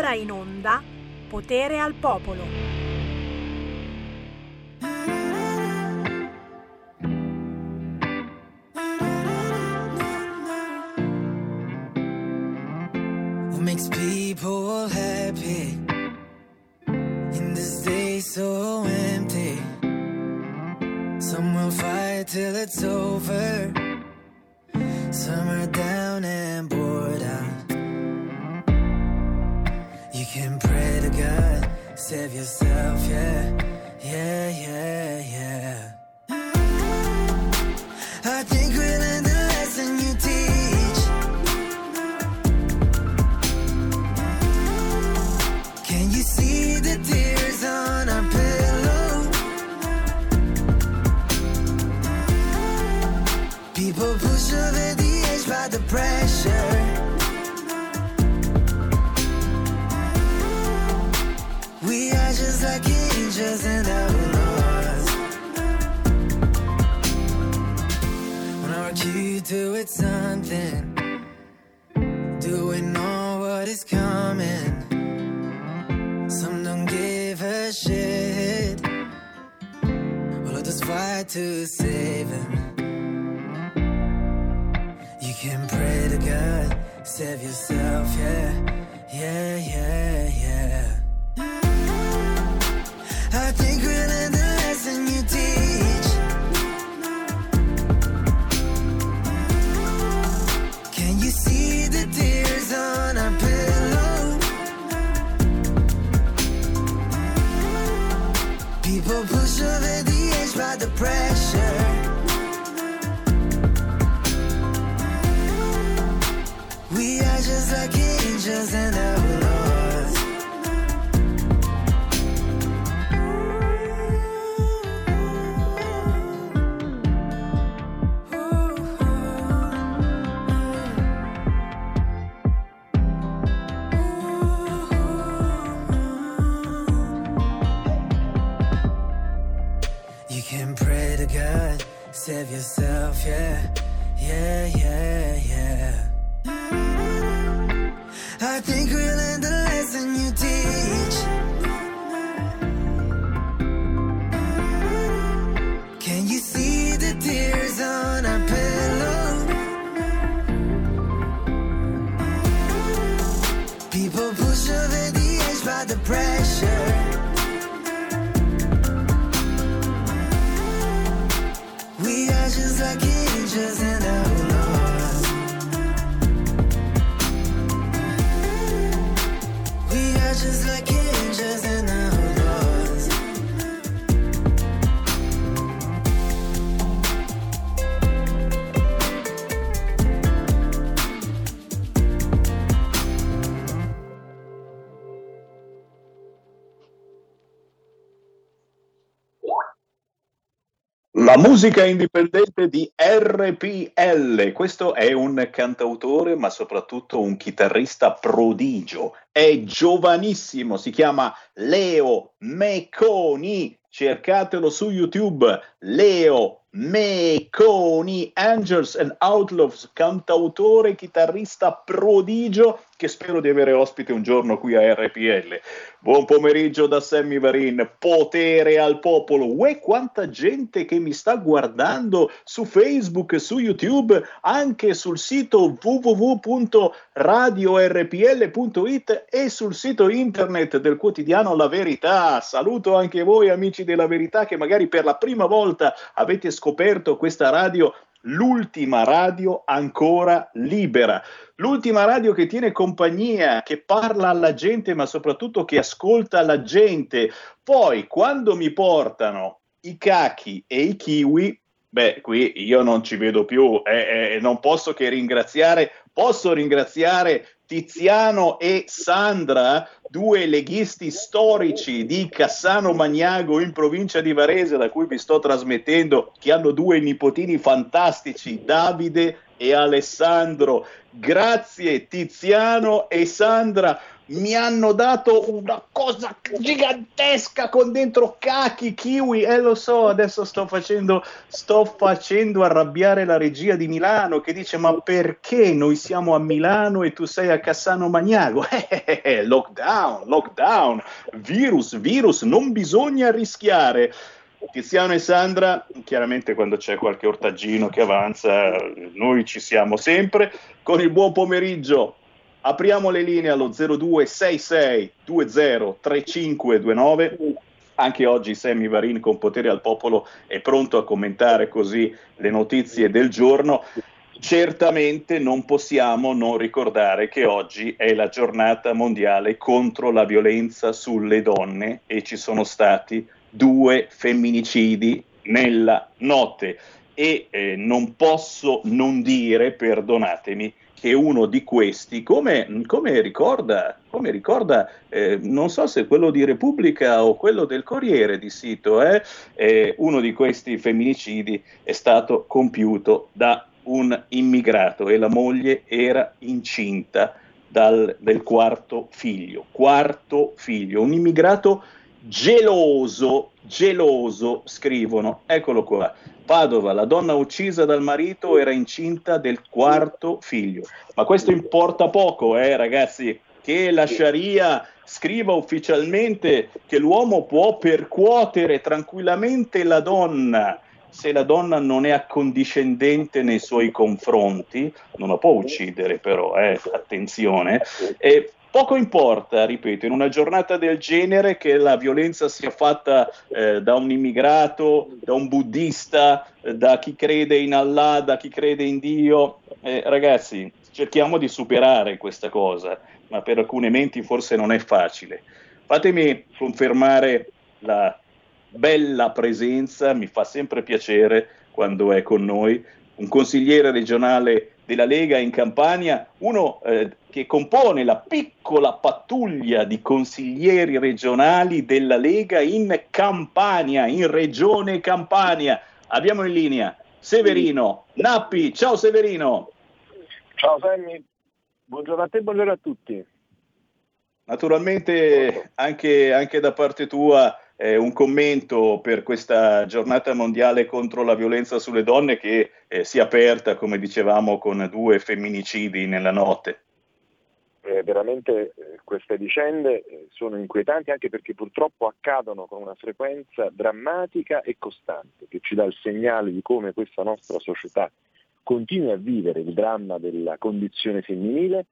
ora in onda Potere al Popolo. What makes people happy in this day so empty? Some will fight till it's over. Some are down and bored save yourself, yeah, yeah, yeah, yeah. I think we learned the lesson you teach. Can you see the tears on our pillow? People push over the edge by the pressure. Angels and outlaws. On our key to it's something. Do we know what is coming? Some don't give a shit. All of us fight to save him. You can pray to God, save yourself, yeah, yeah, yeah, yeah. The pressure. We are just like angels and outlaws. Save yourself, yeah, yeah, yeah, yeah. I think we learned the lesson you teach. Can you see the tears on our pillow? People push over the edge by the pressure. Musica indipendente di RPL, questo è un cantautore ma soprattutto un chitarrista prodigio, è giovanissimo, si chiama Leo Meconi, cercatelo su YouTube, Leo Meconi, Angels and Outlaws, cantautore, chitarrista prodigio che spero di avere ospite un giorno qui a RPL. Buon pomeriggio da Sammy Varin, potere al popolo. Uè, quanta gente che mi sta guardando su Facebook, su YouTube, anche sul sito www.radiorpl.it e sul sito internet del quotidiano La Verità. Saluto anche voi amici della Verità che magari per la prima volta avete scoperto questa radio l'ultima radio ancora libera, l'ultima radio che tiene compagnia, che parla alla gente, ma soprattutto che ascolta la gente. Poi, quando mi portano i cachi e i kiwi, beh, qui io non ci vedo più, eh, eh, non posso che ringraziare, posso ringraziare Tiziano e Sandra, due leghisti storici di Cassano Magnago in provincia di Varese, da cui vi sto trasmettendo, che hanno due nipotini fantastici, Davide e Alessandro. Grazie Tiziano e Sandra, mi hanno dato una cosa gigantesca con dentro cachi, kiwi, e eh, lo so, adesso sto facendo, sto facendo arrabbiare la regia di Milano che dice ma perché noi siamo a Milano e tu sei a Cassano Magnago? Eh, eh, lockdown, lockdown, virus, virus, non bisogna rischiare. Tiziano e Sandra, chiaramente quando c'è qualche ortaggino che avanza, noi ci siamo sempre. Con il buon pomeriggio apriamo le linee allo 0266 20 3529. Anche oggi Sammy Varin con Potere al Popolo è pronto a commentare così le notizie del giorno. Certamente non possiamo non ricordare che oggi è la giornata mondiale contro la violenza sulle donne e ci sono stati due femminicidi nella notte e eh, non posso non dire, perdonatemi, che uno di questi, come, come ricorda, come ricorda eh, non so se quello di Repubblica o quello del Corriere di sito, eh, eh, uno di questi femminicidi è stato compiuto da un immigrato e la moglie era incinta dal, del quarto figlio. Quarto figlio, un immigrato geloso, geloso, scrivono, eccolo qua. Padova, la donna uccisa dal marito era incinta del quarto figlio. Ma questo importa poco, eh, ragazzi, che la Sharia scriva ufficialmente che l'uomo può percuotere tranquillamente la donna se la donna non è accondiscendente nei suoi confronti, non la può uccidere però, eh, attenzione, e Poco importa, ripeto, in una giornata del genere che la violenza sia fatta eh, da un immigrato, da un buddista, eh, da chi crede in Allah, da chi crede in Dio. Eh, ragazzi, cerchiamo di superare questa cosa, ma per alcune menti forse non è facile. Fatemi confermare la bella presenza, mi fa sempre piacere quando è con noi, un consigliere regionale della Lega in Campania, uno eh, che compone la piccola pattuglia di consiglieri regionali della Lega in Campania, in regione Campania. Abbiamo in linea Severino Nappi. Ciao Severino. Ciao Sammy, buongiorno a te e buongiorno a tutti. Naturalmente anche, anche da parte tua eh, un commento per questa giornata mondiale contro la violenza sulle donne che eh, si è aperta, come dicevamo, con due femminicidi nella notte. Eh, veramente eh, queste vicende eh, sono inquietanti anche perché purtroppo accadono con una frequenza drammatica e costante che ci dà il segnale di come questa nostra società continui a vivere il dramma della condizione femminile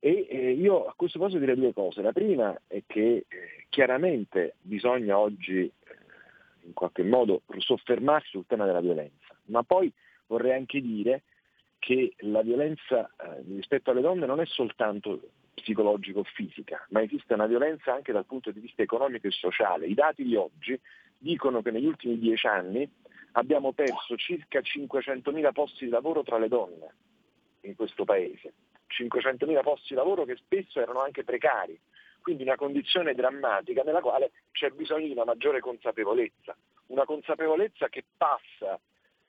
e eh, io a questo posso dire due cose. La prima è che chiaramente bisogna oggi in qualche modo soffermarsi sul tema della violenza, ma poi vorrei anche dire che la violenza eh, rispetto alle donne non è soltanto psicologica o fisica, ma esiste una violenza anche dal punto di vista economico e sociale. I dati di oggi dicono che negli ultimi dieci anni abbiamo perso circa 500.000 posti di lavoro tra le donne in questo paese 500.000 posti di lavoro che spesso erano anche precari, quindi una condizione drammatica nella quale c'è bisogno di una maggiore consapevolezza, una consapevolezza che passa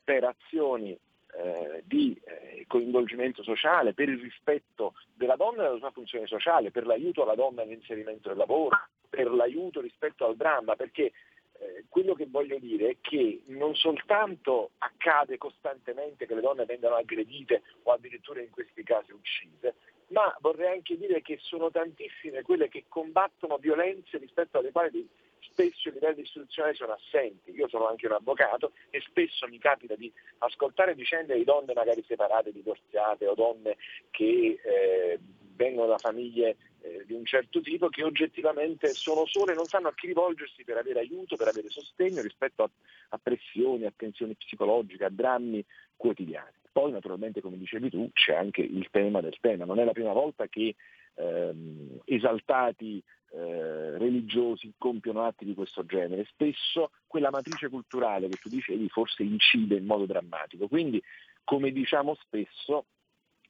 per azioni eh, di eh, coinvolgimento sociale, per il rispetto della donna e della sua funzione sociale, per l'aiuto alla donna nell'inserimento del lavoro, per l'aiuto rispetto al dramma, perché eh, quello che voglio dire è che non soltanto accade costantemente che le donne vengano aggredite o addirittura in questi casi uccise, ma vorrei anche dire che sono tantissime quelle che combattono violenze rispetto alle quali spesso i livelli istituzionali sono assenti. Io sono anche un avvocato e spesso mi capita di ascoltare vicende di donne magari separate, divorziate o donne che eh, vengono da famiglie eh, di un certo tipo che oggettivamente sono sole e non sanno a chi rivolgersi per avere aiuto, per avere sostegno rispetto a, a pressioni, a tensioni psicologiche, a drammi quotidiani. Poi naturalmente, come dicevi tu, c'è anche il tema del tema. Non è la prima volta che ehm, esaltati eh, religiosi compiono atti di questo genere. Spesso quella matrice culturale che tu dicevi forse incide in modo drammatico. Quindi, come diciamo spesso,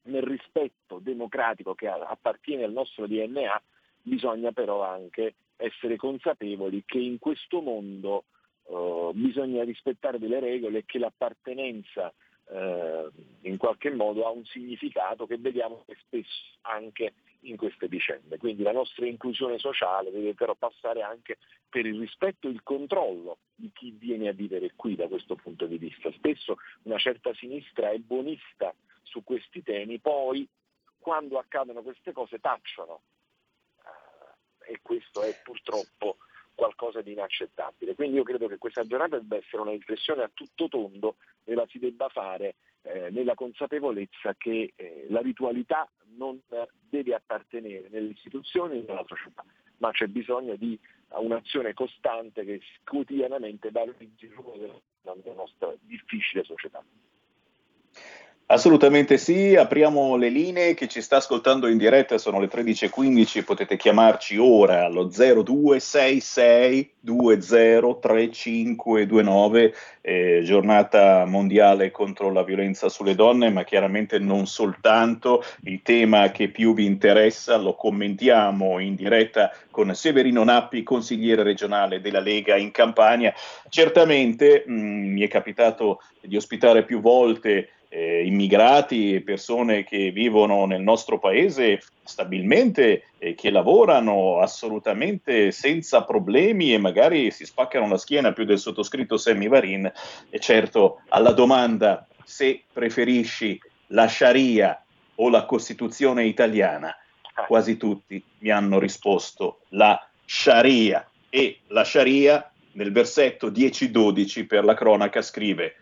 nel rispetto democratico che appartiene al nostro DNA, bisogna però anche essere consapevoli che in questo mondo uh, bisogna rispettare delle regole e che l'appartenenza eh, in qualche modo ha un significato che vediamo spesso anche in queste vicende. Quindi la nostra inclusione sociale deve però passare anche per il rispetto e il controllo di chi viene a vivere qui da questo punto di vista. Spesso una certa sinistra è buonista su questi temi, poi quando accadono queste cose tacciono eh, e questo è purtroppo qualcosa di inaccettabile. Quindi io credo che questa giornata debba essere una riflessione a tutto tondo e la si debba fare eh, nella consapevolezza che eh, la ritualità non deve appartenere nelle istituzioni e nella società, ma c'è bisogno di un'azione costante che quotidianamente valorizzi il ruolo della nostra difficile società. Assolutamente sì, apriamo le linee, chi ci sta ascoltando in diretta sono le 13.15, potete chiamarci ora allo 0266203529, eh, giornata mondiale contro la violenza sulle donne, ma chiaramente non soltanto, il tema che più vi interessa lo commentiamo in diretta con Severino Nappi, consigliere regionale della Lega in Campania. Certamente mh, mm, mi è capitato di ospitare più volte eh, immigrati persone che vivono nel nostro paese stabilmente e che lavorano assolutamente senza problemi e magari si spaccano la schiena più del sottoscritto Sammy Varin. E certo, alla domanda se preferisci la Sharia o la Costituzione italiana, quasi tutti mi hanno risposto la Sharia e la Sharia nel versetto 10-12 per la cronaca scrive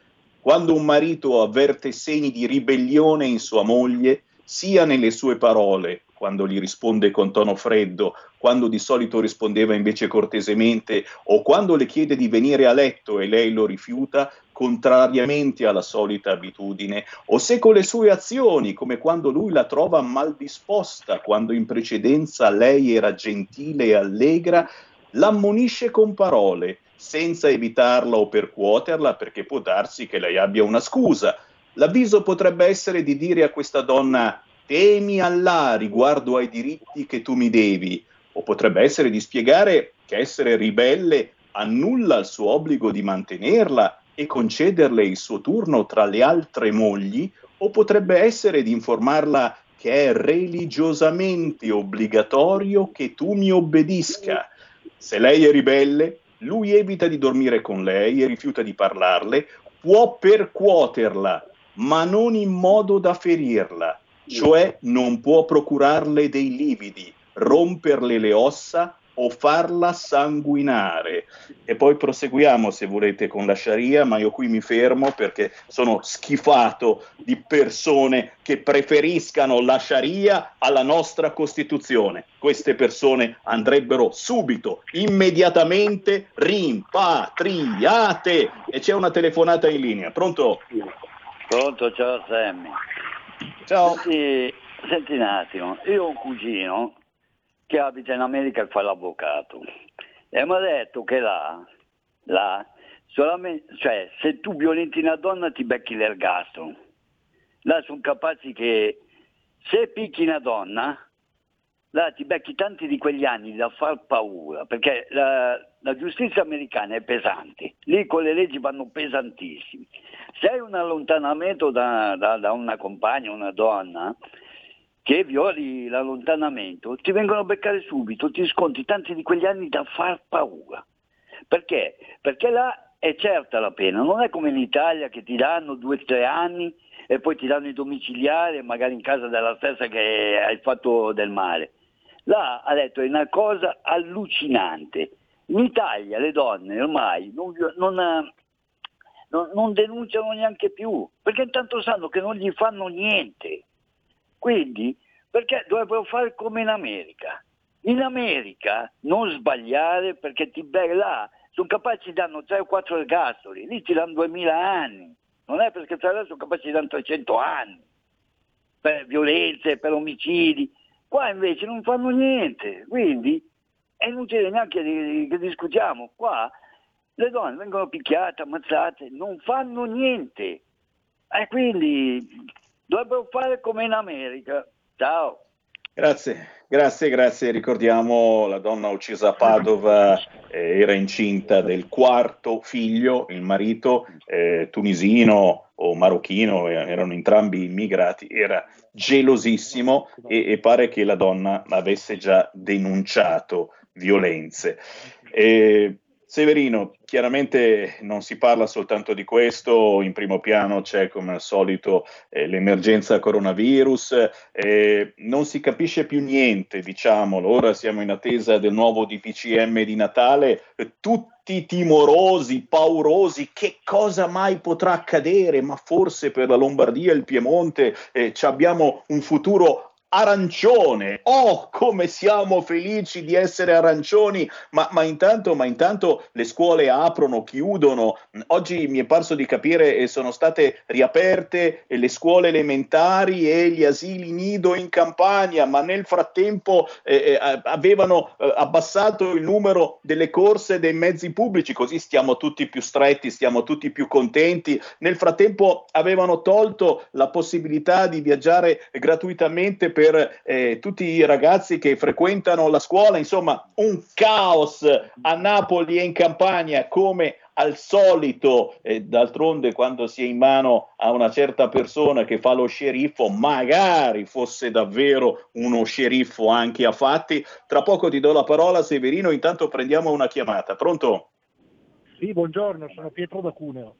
quando un marito avverte segni di ribellione in sua moglie, sia nelle sue parole, quando gli risponde con tono freddo, quando di solito rispondeva invece cortesemente, o quando le chiede di venire a letto e lei lo rifiuta, contrariamente alla solita abitudine, o se con le sue azioni, come quando lui la trova mal disposta, quando in precedenza lei era gentile e allegra, l'ammonisce con parole senza evitarla o percuoterla perché può darsi che lei abbia una scusa. L'avviso potrebbe essere di dire a questa donna temi Allah riguardo ai diritti che tu mi devi, o potrebbe essere di spiegare che essere ribelle annulla il suo obbligo di mantenerla e concederle il suo turno tra le altre mogli, o potrebbe essere di informarla che è religiosamente obbligatorio che tu mi obbedisca. Se lei è ribelle, lui evita di dormire con lei e rifiuta di parlarle, può percuoterla, ma non in modo da ferirla, cioè non può procurarle dei lividi, romperle le ossa o farla sanguinare. E poi proseguiamo se volete con la Sharia, ma io qui mi fermo perché sono schifato di persone che preferiscano la Sharia alla nostra Costituzione. Queste persone andrebbero subito, immediatamente rimpatriate. E c'è una telefonata in linea. Pronto? Pronto, ciao Sammy. Ciao. Senti, senti un attimo, io ho un cugino che abita in America e fa l'avvocato. E mi ha detto che là, là cioè, se tu violenti una donna ti becchi l'ergastolo. Là sono capaci che se picchi una donna, là ti becchi tanti di quegli anni da far paura, perché la, la giustizia americana è pesante, lì con le leggi vanno pesantissimi. Se hai un allontanamento da, da, da una compagna, una donna, che violi l'allontanamento, ti vengono a beccare subito, ti sconti tanti di quegli anni da far paura. Perché? Perché là è certa la pena, non è come in Italia che ti danno due o tre anni e poi ti danno i domiciliari, magari in casa della stessa che hai fatto del male. Là ha detto è una cosa allucinante. In Italia le donne ormai non, non, non, non denunciano neanche più, perché intanto sanno che non gli fanno niente. Quindi, perché dovrebbero fare come in America? In America non sbagliare perché ti là sono capaci di danno 3 o 4 ergastoli, lì ti danno 2000 anni, non è perché tra l'altro sono capaci di danno 300 anni. Per violenze, per omicidi, qua invece non fanno niente, quindi è inutile neanche che discutiamo, qua le donne vengono picchiate, ammazzate, non fanno niente. E quindi Dovrebbero fare come in America. Ciao. Grazie, grazie, grazie. Ricordiamo la donna uccisa a Padova eh, era incinta del quarto figlio, il marito eh, tunisino o marocchino, erano entrambi immigrati, era gelosissimo e, e pare che la donna avesse già denunciato violenze. E Severino, chiaramente non si parla soltanto di questo, in primo piano c'è come al solito eh, l'emergenza coronavirus, eh, non si capisce più niente, diciamolo, ora siamo in attesa del nuovo DPCM di Natale, tutti timorosi, paurosi, che cosa mai potrà accadere, ma forse per la Lombardia e il Piemonte eh, abbiamo un futuro arancione. Oh, come siamo felici di essere arancioni, ma, ma, intanto, ma intanto le scuole aprono, chiudono. Oggi mi è parso di capire che sono state riaperte le scuole elementari e gli asili nido in campagna, ma nel frattempo eh, eh avevano eh, abbassato il numero delle corse dei mezzi pubblici, così stiamo tutti più stretti, stiamo tutti più contenti. Nel frattempo avevano tolto la possibilità di viaggiare gratuitamente per per eh, tutti i ragazzi che frequentano la scuola, insomma un caos a Napoli e in Campania come al solito, eh, d'altronde quando si è in mano a una certa persona che fa lo sceriffo, magari fosse davvero uno sceriffo anche a fatti. Tra poco ti do la parola Severino, intanto prendiamo una chiamata. Pronto? Sì, buongiorno, sono Pietro da Cuneo.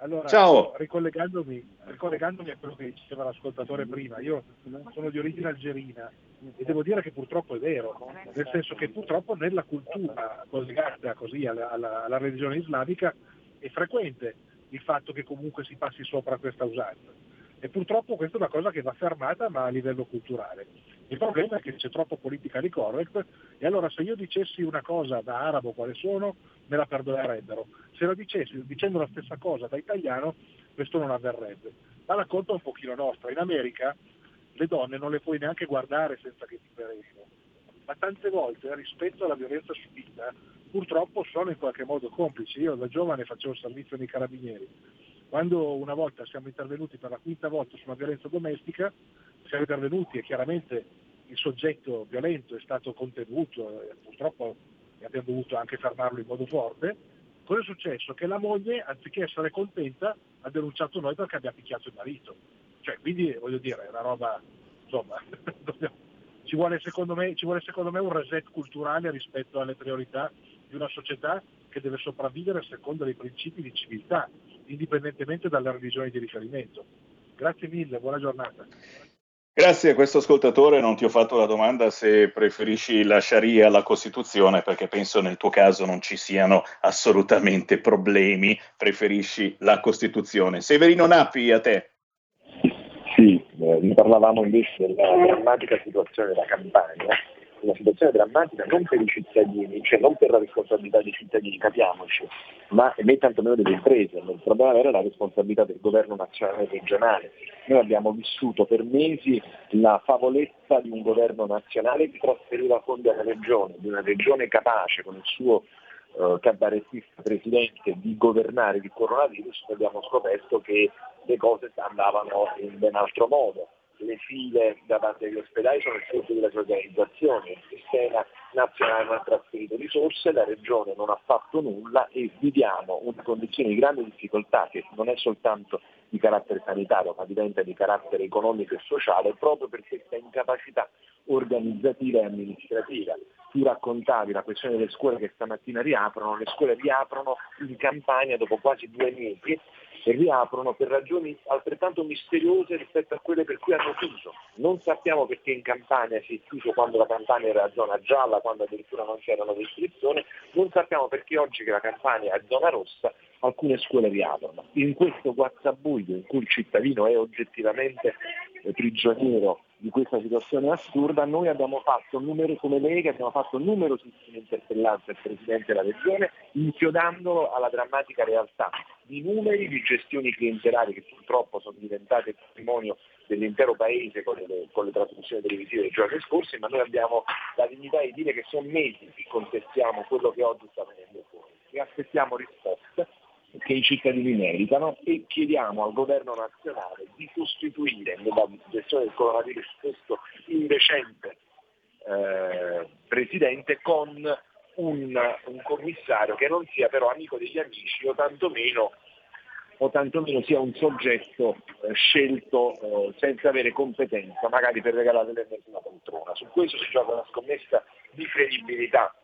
Allora, Ciao. Ricollegandomi, ricollegandomi, a quello che diceva l'ascoltatore prima, io sono di origine algerina e devo dire che purtroppo è vero, nel senso che purtroppo nella cultura collegata così alla, alla, alla religione islamica è frequente il fatto che comunque si passi sopra questa usanza. E purtroppo questa è una cosa che va fermata ma a livello culturale. Il problema è che c'è troppo politica di correct e allora se io dicessi una cosa da arabo quale sono me la perdonerebbero. Se la dicessi dicendo la stessa cosa da italiano questo non avverrebbe. Ma la colpa è un pochino nostra. In America le donne non le puoi neanche guardare senza che ti perechino. Ma tante volte rispetto alla violenza subita purtroppo sono in qualche modo complici. Io da giovane facevo servizio nei carabinieri quando una volta siamo intervenuti per la quinta volta sulla violenza domestica, siamo intervenuti e chiaramente il soggetto violento è stato contenuto purtroppo abbiamo dovuto anche fermarlo in modo forte. Cosa è successo? Che la moglie, anziché essere contenta, ha denunciato noi perché abbiamo picchiato il marito. Cioè, quindi voglio dire, è una roba, insomma, ci, vuole, me, ci vuole secondo me un reset culturale rispetto alle priorità di una società che deve sopravvivere secondo dei principi di civiltà indipendentemente dalle religioni di riferimento. Grazie mille, buona giornata. Grazie a questo ascoltatore, non ti ho fatto la domanda se preferisci la Sharia alla Costituzione, perché penso nel tuo caso non ci siano assolutamente problemi, preferisci la Costituzione. Severino Nappi, a te. Sì, eh, parlavamo invece della drammatica situazione della campagna una situazione drammatica non per i cittadini, cioè non per la responsabilità dei cittadini, capiamoci, ma né tantomeno delle imprese. Il problema era la responsabilità del governo nazionale e regionale. Noi abbiamo vissuto per mesi la favolezza di un governo nazionale che trasferiva fondi alla regione, di una regione capace con il suo eh, cabarettista presidente di governare il coronavirus, abbiamo scoperto che le cose andavano in ben altro modo le file davanti agli ospedali sono il frutto della sua organizzazione, il sistema nazionale non ha trasferito risorse, la regione non ha fatto nulla e viviamo una condizione di grande difficoltà che non è soltanto di carattere sanitario ma diventa di carattere economico e sociale proprio per questa incapacità organizzativa e amministrativa. Tu raccontavi la questione delle scuole che stamattina riaprono, le scuole riaprono in campagna dopo quasi due mesi e riaprono per ragioni altrettanto misteriose rispetto a quelle per cui hanno chiuso. Non sappiamo perché in Campania si è chiuso quando la Campania era zona gialla, quando addirittura non c'erano restrizioni, non sappiamo perché oggi che la Campania è zona rossa alcune scuole riaprono. In questo guazzabuglio in cui il cittadino è oggettivamente eh, prigioniero di questa situazione assurda, noi abbiamo fatto numero, come Lega abbiamo fatto numerosissime interpellanze al Presidente della Regione, inchiodandolo alla drammatica realtà di numeri, di gestioni clientelari che purtroppo sono diventate patrimonio dell'intero Paese con le, con le trasmissioni televisive dei giorni scorsi, ma noi abbiamo la dignità di dire che sono mesi che contestiamo quello che oggi sta venendo fuori e aspettiamo risposte che i cittadini meritano e chiediamo al governo nazionale di sostituire nella gestione del coronavirus questo indecente eh, presidente con un, un, commissario che non sia però amico degli amici o tantomeno o tantomeno sia un soggetto eh, scelto eh, senza avere competenza, magari per regalare l'ennesima poltrona. Su questo si gioca una scommessa di credibilità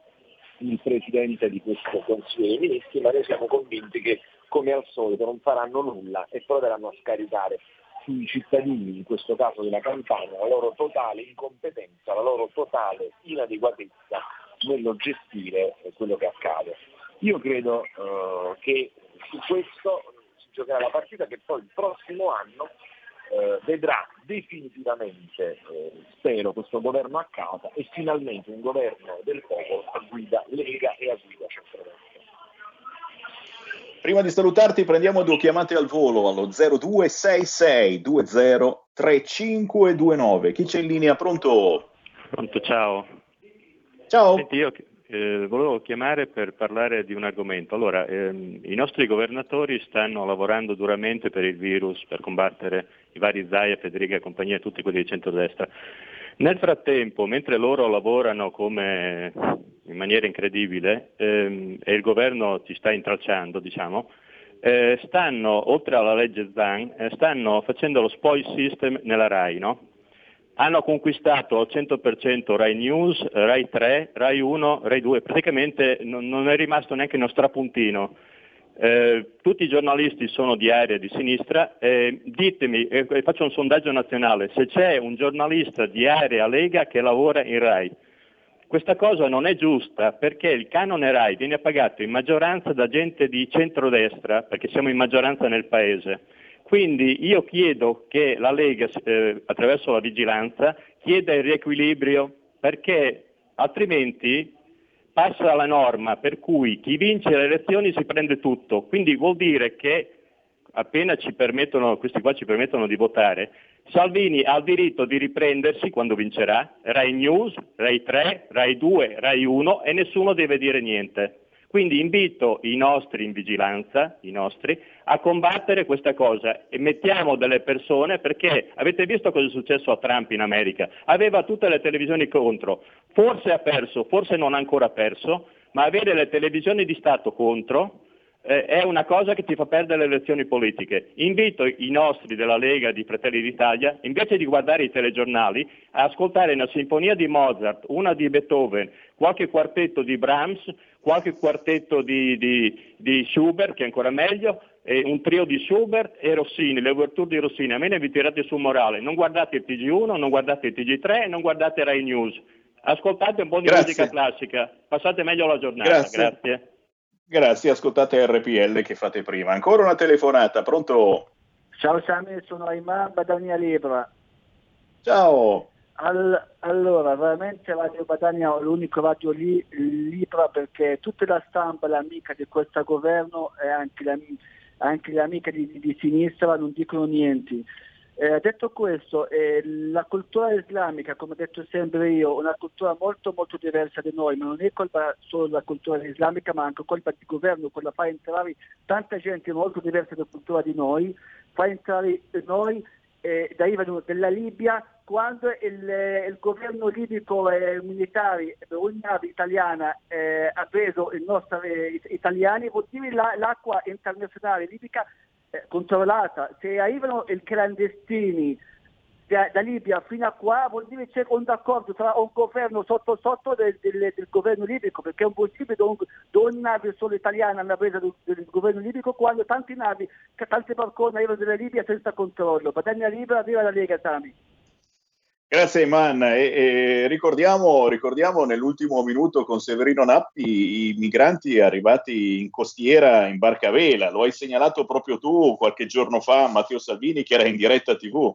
il Presidente di questo Consiglio dei Ministri, ma noi siamo convinti che come al solito non faranno nulla e proveranno a scaricare sui cittadini, in questo caso della Campania, la loro totale incompetenza, la loro totale inadeguatezza nello gestire quello che accade. Io credo eh, che su questo si giocherà la partita che poi il prossimo anno eh, vedrà definitivamente, eh, spero, questo governo a casa e finalmente un governo del popolo a guida Lega e a guida centrodestra. Prima di salutarti prendiamo due chiamate al volo allo 0266 203529. Chi c'è in linea? Pronto? Pronto, ciao. Ciao. Senti, io eh, volevo chiamare per parlare di un argomento. Allora, ehm, i nostri governatori stanno lavorando duramente per il virus, per combattere i vari Zaia, Federica e compagnia, tutti quelli di centrodestra. Nel frattempo, mentre loro lavorano come, in maniera incredibile ehm, e il governo ci sta intralciando, diciamo, eh, stanno, oltre alla legge Zan, eh, stanno facendo lo spoil system nella RAI, no? Hanno conquistato al 100% Rai News, Rai 3, Rai 1, Rai 2, praticamente non, non è rimasto neanche uno strapuntino. Eh, tutti i giornalisti sono di area di sinistra, eh, ditemi, eh, faccio un sondaggio nazionale, se c'è un giornalista di area Lega che lavora in RAI. Questa cosa non è giusta perché il canone RAI viene pagato in maggioranza da gente di centrodestra, perché siamo in maggioranza nel Paese. Quindi io chiedo che la Lega, eh, attraverso la vigilanza, chieda il riequilibrio perché altrimenti passa la norma per cui chi vince le elezioni si prende tutto, quindi vuol dire che appena ci permettono, questi qua ci permettono di votare, Salvini ha il diritto di riprendersi quando vincerà, Rai News, Rai 3, Rai 2, Rai 1 e nessuno deve dire niente. Quindi invito i nostri in vigilanza, i nostri, a combattere questa cosa e mettiamo delle persone perché avete visto cosa è successo a Trump in America? Aveva tutte le televisioni contro, forse ha perso, forse non ha ancora perso, ma avere le televisioni di Stato contro eh, è una cosa che ti fa perdere le elezioni politiche. Invito i nostri della Lega di Fratelli d'Italia, invece di guardare i telegiornali, a ascoltare una sinfonia di Mozart, una di Beethoven, qualche quartetto di Brahms, qualche quartetto di, di, di Schubert, che è ancora meglio, un trio di Schubert e Rossini, le ouverture di Rossini. A me ne vi tirate su morale. Non guardate il TG1, non guardate il TG3 e non guardate Rai News. Ascoltate un po' di Grazie. musica classica. Passate meglio la giornata. Grazie. Grazie. Grazie, ascoltate RPL che fate prima. Ancora una telefonata, pronto? Ciao Sami, sono Imam Badania Libra. Ciao. Al- allora, veramente Radio Badania è l'unico radio li- Libra perché tutta la stampa, l'amica di questo governo e anche, la- anche le amiche di, di sinistra non dicono niente. Eh, detto questo, eh, la cultura islamica, come ho detto sempre io, è una cultura molto molto diversa da noi, ma non è colpa solo della cultura islamica, ma anche colpa del governo, quella fa entrare tanta gente molto diversa dalla cultura di noi, fa entrare noi eh, derivano dalla Libia quando il, eh, il governo libico e militari per una nave italiana eh, ha preso i nostri eh, italiani, vuol dire la- l'acqua internazionale libica eh, controllata. Se arrivano i clandestini da, da Libia fino a qua vuol dire c'è un accordo tra un governo sotto sotto del, del- del governo libico perché è impossibile da, una nave solo italiana andare presa del, del governo libico quando tante navi, tante barcone arrivano dalla Libia senza controllo. Badania Libera arriva la Lega Sami. Grazie Iman. E, e ricordiamo, ricordiamo nell'ultimo minuto con Severino Nappi i migranti arrivati in costiera in barca vela. Lo hai segnalato proprio tu qualche giorno fa, Matteo Salvini, che era in diretta TV.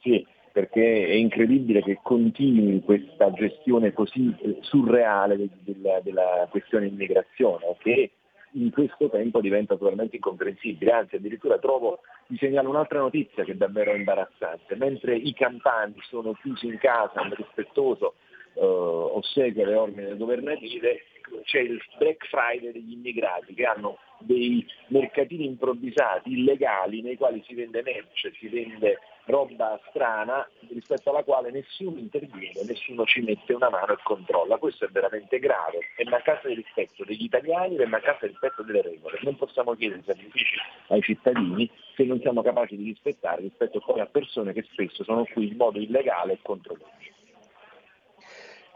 Sì, perché è incredibile che continui questa gestione così eh, surreale de- della, della questione immigrazione, che in questo tempo diventa totalmente incomprensibile, anzi addirittura trovo, vi segnalo un'altra notizia che è davvero imbarazzante, mentre i campani sono chiusi in casa, un rispettoso eh, ossequio alle ordini governative, c'è il Black Friday degli immigrati che hanno dei mercatini improvvisati, illegali, nei quali si vende merce, si vende roba strana rispetto alla quale nessuno interviene, nessuno ci mette una mano e controlla. Questo è veramente grave, è mancanza di rispetto degli italiani, è mancanza di rispetto delle regole. Non possiamo chiedere sacrifici ai cittadini se non siamo capaci di rispettare rispetto poi a persone che spesso sono qui in modo illegale e contro legge.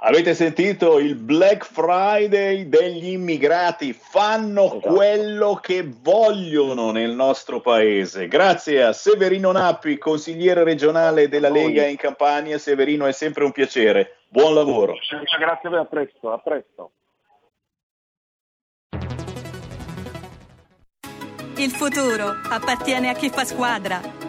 Avete sentito il Black Friday degli immigrati? Fanno esatto. quello che vogliono nel nostro paese. Grazie a Severino Nappi, consigliere regionale della Lega in Campania. Severino, è sempre un piacere. Buon lavoro. Grazie a voi, a presto. A presto. Il futuro appartiene a chi fa squadra.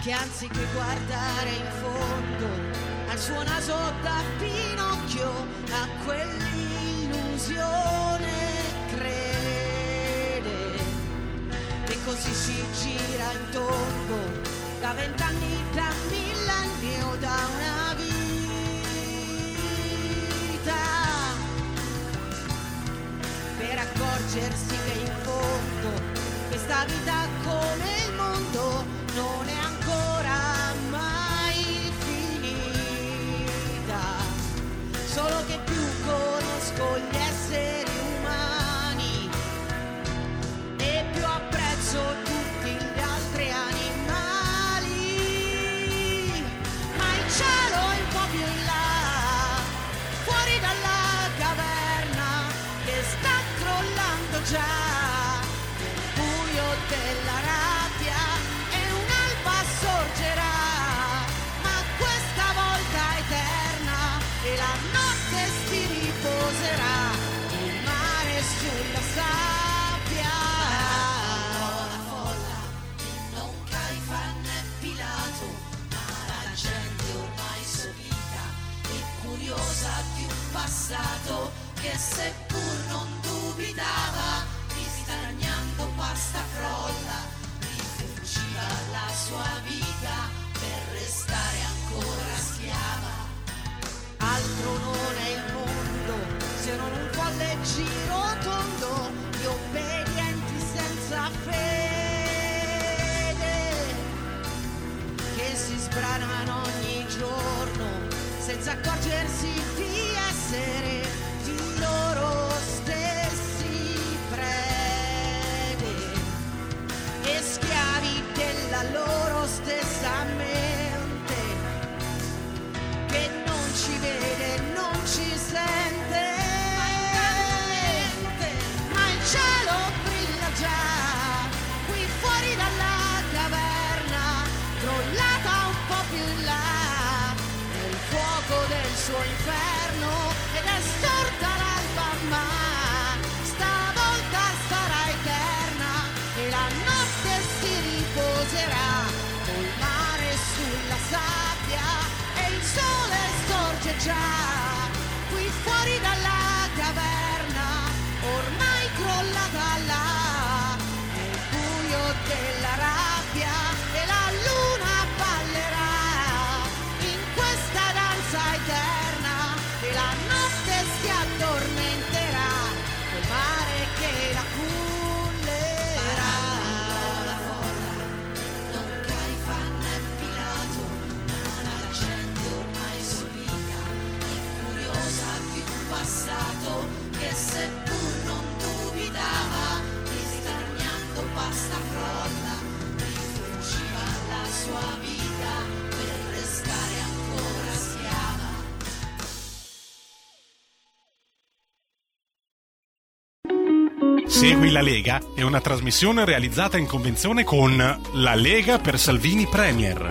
Che anziché guardare in fondo al suo naso da Pinocchio, a quell'illusione crede. E così si gira in tondo da vent'anni, da millenni o da una vita. Per accorgersi che in fondo questa vita gli esseri umani e più apprezzo tutti gli altri animali, ma il cielo è un po' più in là, fuori dalla caverna che sta crollando già. Della seppur non dubitava stagnando pasta frolla, rifugiva la sua vita per restare ancora schiava. Altro non è il mondo se non un folle giro tondo di obbedienti senza fede che si sbranano ogni giorno senza accorgersi di essere loro La Lega è una trasmissione realizzata in convenzione con La Lega per Salvini Premier.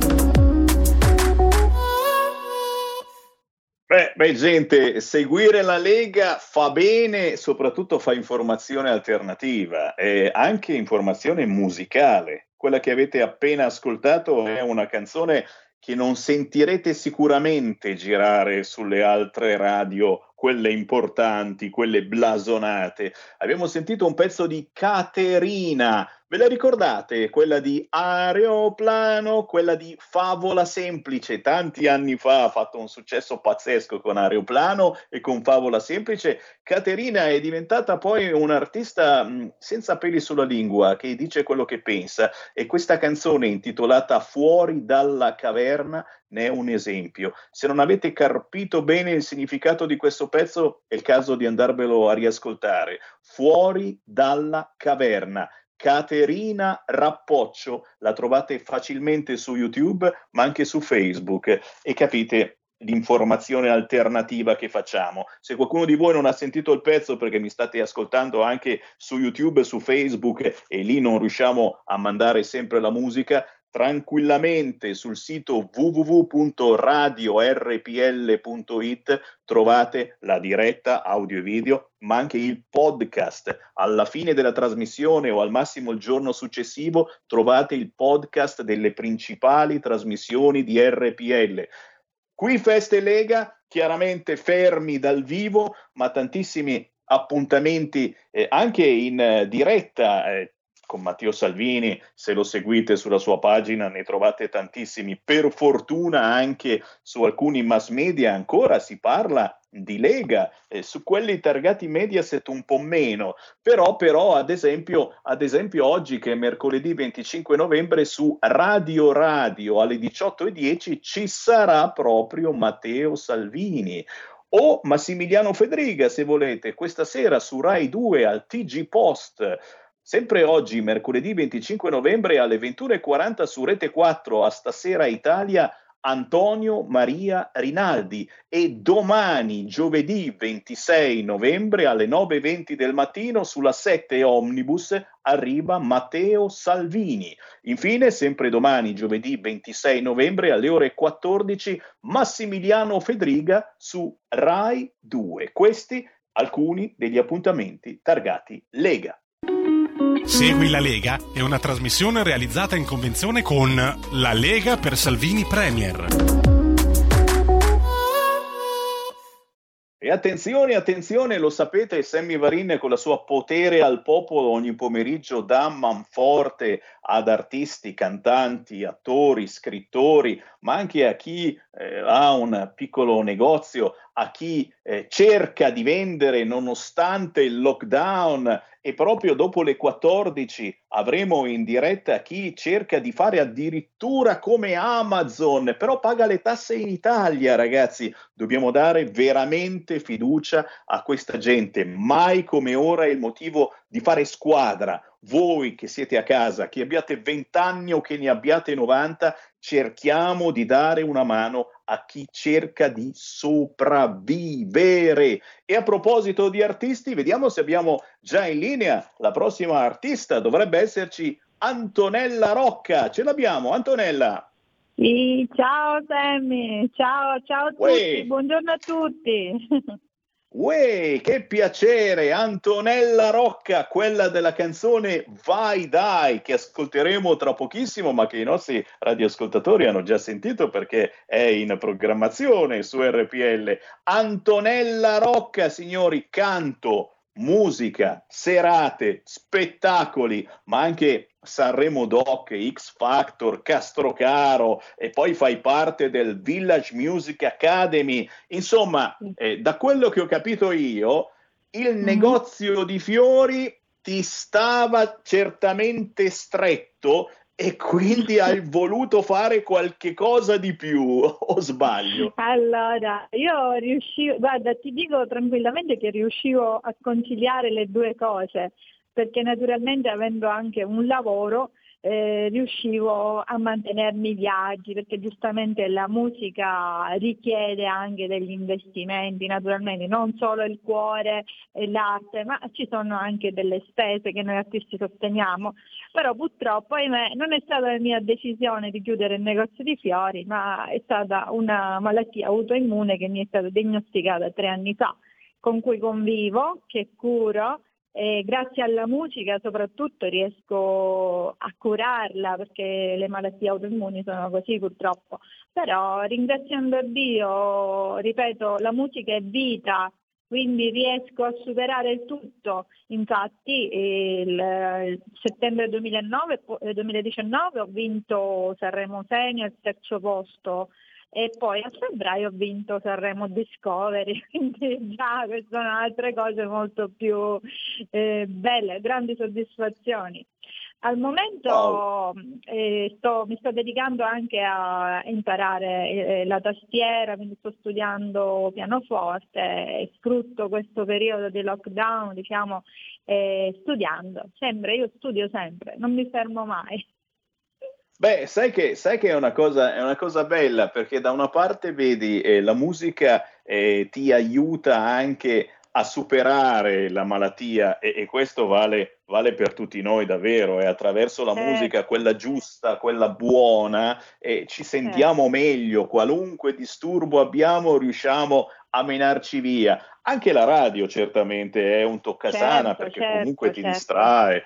Beh, beh, gente, seguire la Lega fa bene, soprattutto fa informazione alternativa e anche informazione musicale. Quella che avete appena ascoltato è una canzone che non sentirete sicuramente girare sulle altre radio quelle importanti, quelle blasonate. Abbiamo sentito un pezzo di Caterina, ve la ricordate? Quella di Aeroplano, quella di Favola Semplice, tanti anni fa ha fatto un successo pazzesco con Aeroplano e con Favola Semplice. Caterina è diventata poi un'artista senza peli sulla lingua, che dice quello che pensa e questa canzone intitolata Fuori dalla caverna ne è un esempio. Se non avete capito bene il significato di questo pezzo, è il caso di andarvelo a riascoltare. Fuori dalla caverna. Caterina Rappoccio, la trovate facilmente su YouTube, ma anche su Facebook e capite l'informazione alternativa che facciamo. Se qualcuno di voi non ha sentito il pezzo perché mi state ascoltando anche su YouTube, su Facebook e lì non riusciamo a mandare sempre la musica, tranquillamente sul sito www.radiorpl.it trovate la diretta audio e video, ma anche il podcast. Alla fine della trasmissione o al massimo il giorno successivo trovate il podcast delle principali trasmissioni di RPL. Qui Feste Lega, chiaramente fermi dal vivo, ma tantissimi appuntamenti eh, anche in eh, diretta. Eh, con Matteo Salvini, se lo seguite sulla sua pagina ne trovate tantissimi, per fortuna anche su alcuni mass media ancora si parla di Lega, eh, su quelli targati Mediaset un po' meno, però, però ad, esempio, ad esempio oggi che è mercoledì 25 novembre su Radio Radio alle 18.10 ci sarà proprio Matteo Salvini. O Massimiliano Fedriga se volete, questa sera su Rai 2 al TG Post Sempre oggi, mercoledì 25 novembre alle 21.40 su Rete 4 a Stasera Italia, Antonio Maria Rinaldi e domani, giovedì 26 novembre alle 9.20 del mattino sulla 7 Omnibus arriva Matteo Salvini. Infine, sempre domani, giovedì 26 novembre alle ore 14, Massimiliano Fedriga su Rai 2. Questi alcuni degli appuntamenti targati Lega. Segui la Lega è una trasmissione realizzata in convenzione con La Lega per Salvini Premier. E attenzione, attenzione, lo sapete, Sammy Varin con la sua potere al popolo ogni pomeriggio dà manforte ad artisti, cantanti, attori, scrittori, ma anche a chi eh, ha un piccolo negozio, a chi eh, cerca di vendere nonostante il lockdown e proprio dopo le 14 avremo in diretta chi cerca di fare addirittura come Amazon, però paga le tasse in Italia, ragazzi. Dobbiamo dare veramente fiducia a questa gente. Mai come ora è il motivo di fare squadra. Voi che siete a casa, che abbiate 20 anni o che ne abbiate 90, cerchiamo di dare una mano a chi cerca di sopravvivere. E a proposito di artisti, vediamo se abbiamo già in linea la prossima artista, dovrebbe esserci Antonella Rocca. Ce l'abbiamo, Antonella. Sì, ciao Sammy, ciao, ciao a tutti, Uè. buongiorno a tutti. Uè, che piacere! Antonella Rocca, quella della canzone Vai Dai, che ascolteremo tra pochissimo, ma che i nostri radioascoltatori hanno già sentito perché è in programmazione su RPL. Antonella Rocca, signori, canto, musica, serate, spettacoli, ma anche Sanremo Doc, X Factor, Castrocaro e poi fai parte del Village Music Academy. Insomma, eh, da quello che ho capito io, il negozio di fiori ti stava certamente stretto e quindi hai voluto fare qualche cosa di più, o sbaglio? Allora, io riuscivo, guarda, ti dico tranquillamente che riuscivo a conciliare le due cose, perché naturalmente avendo anche un lavoro eh, riuscivo a mantenermi i viaggi perché giustamente la musica richiede anche degli investimenti naturalmente, non solo il cuore e l'arte, ma ci sono anche delle spese che noi artisti sosteniamo. Però purtroppo ahimè, non è stata la mia decisione di chiudere il negozio di fiori, ma è stata una malattia autoimmune che mi è stata diagnosticata tre anni fa, con cui convivo, che curo e grazie alla musica soprattutto riesco a curarla perché le malattie autoimmuni sono così purtroppo. Però ringraziando Dio, ripeto, la musica è vita, quindi riesco a superare il tutto. Infatti il, settembre 2009, 2019 ho vinto Sanremo Senior, terzo posto e poi a febbraio ho vinto Sanremo Discovery, quindi già queste sono altre cose molto più eh, belle, grandi soddisfazioni. Al momento wow. eh, sto, mi sto dedicando anche a imparare eh, la tastiera, quindi sto studiando pianoforte e sfrutto questo periodo di lockdown, diciamo, eh, studiando. Sempre, io studio sempre, non mi fermo mai. Beh, sai che, sai che è, una cosa, è, una cosa, bella perché da una parte vedi eh, la musica eh, ti aiuta anche a superare la malattia e, e questo vale, vale, per tutti noi davvero, e attraverso la certo. musica, quella giusta, quella buona, eh, ci sentiamo certo. meglio, qualunque disturbo abbiamo riusciamo a menarci via. Anche la radio certamente è un toccasana certo, perché certo, comunque ti certo. distrae,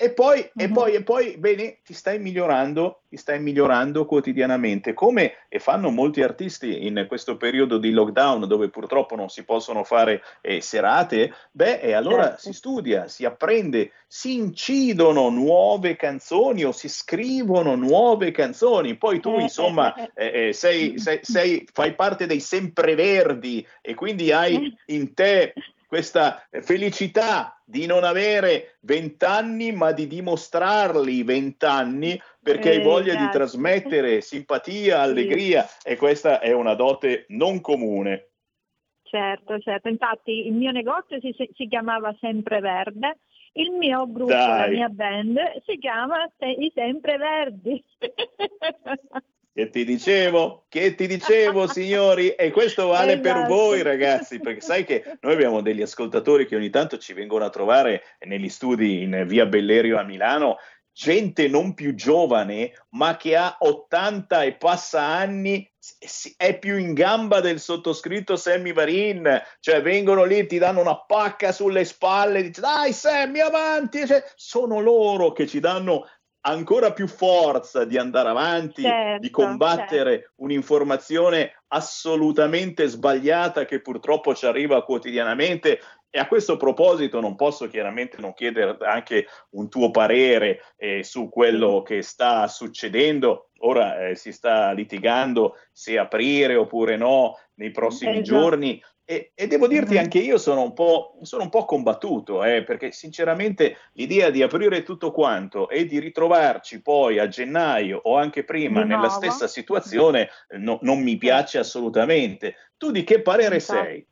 e poi, mm-hmm. e poi, e poi, bene, ti stai migliorando, ti stai migliorando quotidianamente, come e fanno molti artisti in questo periodo di lockdown dove purtroppo non si possono fare eh, serate, beh, e allora certo. si studia, si apprende, si incidono nuove canzoni o si scrivono nuove canzoni. Poi tu, insomma, eh, eh, sei, sei, sei, fai parte dei sempreverdi e quindi hai in te questa felicità di non avere vent'anni, ma di dimostrarli vent'anni perché eh, hai voglia grazie. di trasmettere simpatia, allegria sì. e questa è una dote non comune. Certo, certo. Infatti il mio negozio si, si chiamava Sempre Verde, il mio gruppo, Dai. la mia band si chiama I Sempre Verdi. Che ti dicevo, che ti dicevo, signori, e questo vale esatto. per voi, ragazzi, perché sai che noi abbiamo degli ascoltatori che ogni tanto ci vengono a trovare negli studi in via Bellerio a Milano, gente non più giovane, ma che ha 80 e passa anni, è più in gamba del sottoscritto Sammy Varin, cioè vengono lì, ti danno una pacca sulle spalle, dici dai Sammy avanti, cioè, sono loro che ci danno ancora più forza di andare avanti, certo, di combattere certo. un'informazione assolutamente sbagliata che purtroppo ci arriva quotidianamente. E a questo proposito non posso chiaramente non chiedere anche un tuo parere eh, su quello che sta succedendo. Ora eh, si sta litigando se aprire oppure no nei prossimi esatto. giorni. E, e, devo dirti mm-hmm. anche io sono un po', sono un po combattuto, eh, perché sinceramente l'idea di aprire tutto quanto e di ritrovarci poi a gennaio o anche prima nella stessa situazione no, non mi piace assolutamente. Tu di che parere esatto. sei?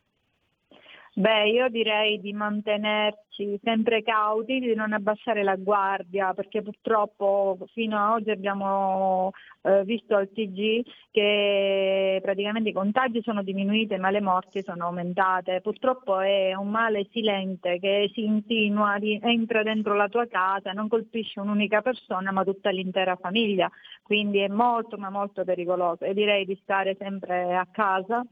Beh, io direi di mantenerci sempre cauti, di non abbassare la guardia, perché purtroppo fino ad oggi abbiamo eh, visto al TG che praticamente i contagi sono diminuiti ma le morti sono aumentate. Purtroppo è un male silente che si insinua, entra dentro la tua casa, non colpisce un'unica persona ma tutta l'intera famiglia, quindi è molto ma molto pericoloso. E direi di stare sempre a casa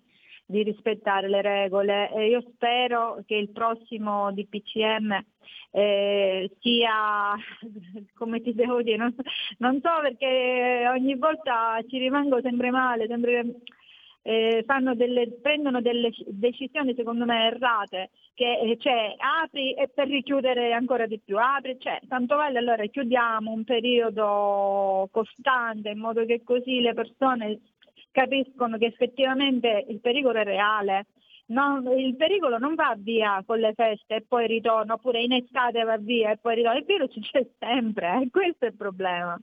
di rispettare le regole. E io spero che il prossimo DPCM eh, sia, come ti devo dire, non, non, so perché ogni volta ci rimango sempre male, sempre, eh, delle, prendono delle decisioni secondo me errate, che eh, cioè, apri e per richiudere ancora di più, apri, cioè, tanto vale allora chiudiamo un periodo costante in modo che così le persone capiscono che effettivamente il pericolo è reale. Non, il pericolo non va via con le feste e poi ritorna, oppure in estate va via e poi ritorna. Il virus c'è sempre, eh? questo è il problema.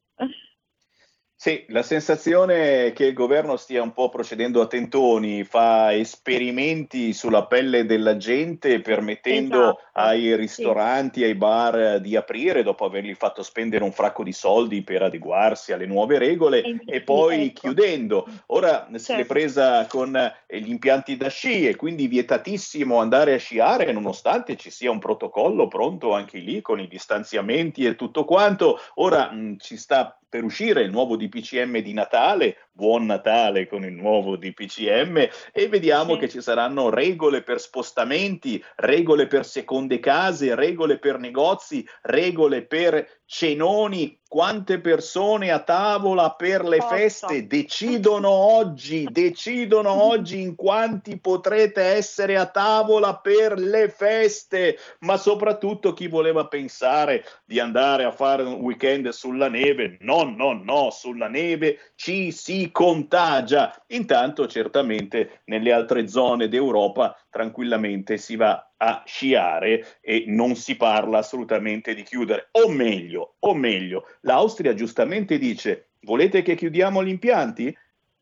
Sì, la sensazione è che il governo stia un po' procedendo a tentoni, fa esperimenti sulla pelle della gente, permettendo Esatto, ai ristoranti, ai bar di aprire dopo avergli fatto spendere un fracco di soldi per adeguarsi alle nuove regole E- e poi ecco. chiudendo. Ora si è Certo. presa con eh, gli impianti da sci e quindi vietatissimo andare a sciare nonostante ci sia un protocollo pronto anche lì con i distanziamenti e tutto quanto. Ora mh, ci sta per uscire il nuovo DPCM di Natale, buon Natale con il nuovo DPCM e vediamo Sì. che ci saranno regole per spostamenti, regole per seconde case, regole per negozi, regole per cenoni. Quante persone a tavola per le Otto. feste decidono oggi, decidono oggi in quanti potrete essere a tavola per le feste, ma soprattutto chi voleva pensare di andare a fare un weekend sulla neve, no, no, no, sulla neve ci si contagia. Intanto certamente nelle altre zone d'Europa tranquillamente si va a sciare e non si parla assolutamente di chiudere. O meglio, o meglio, l'Austria giustamente dice: volete che chiudiamo gli impianti?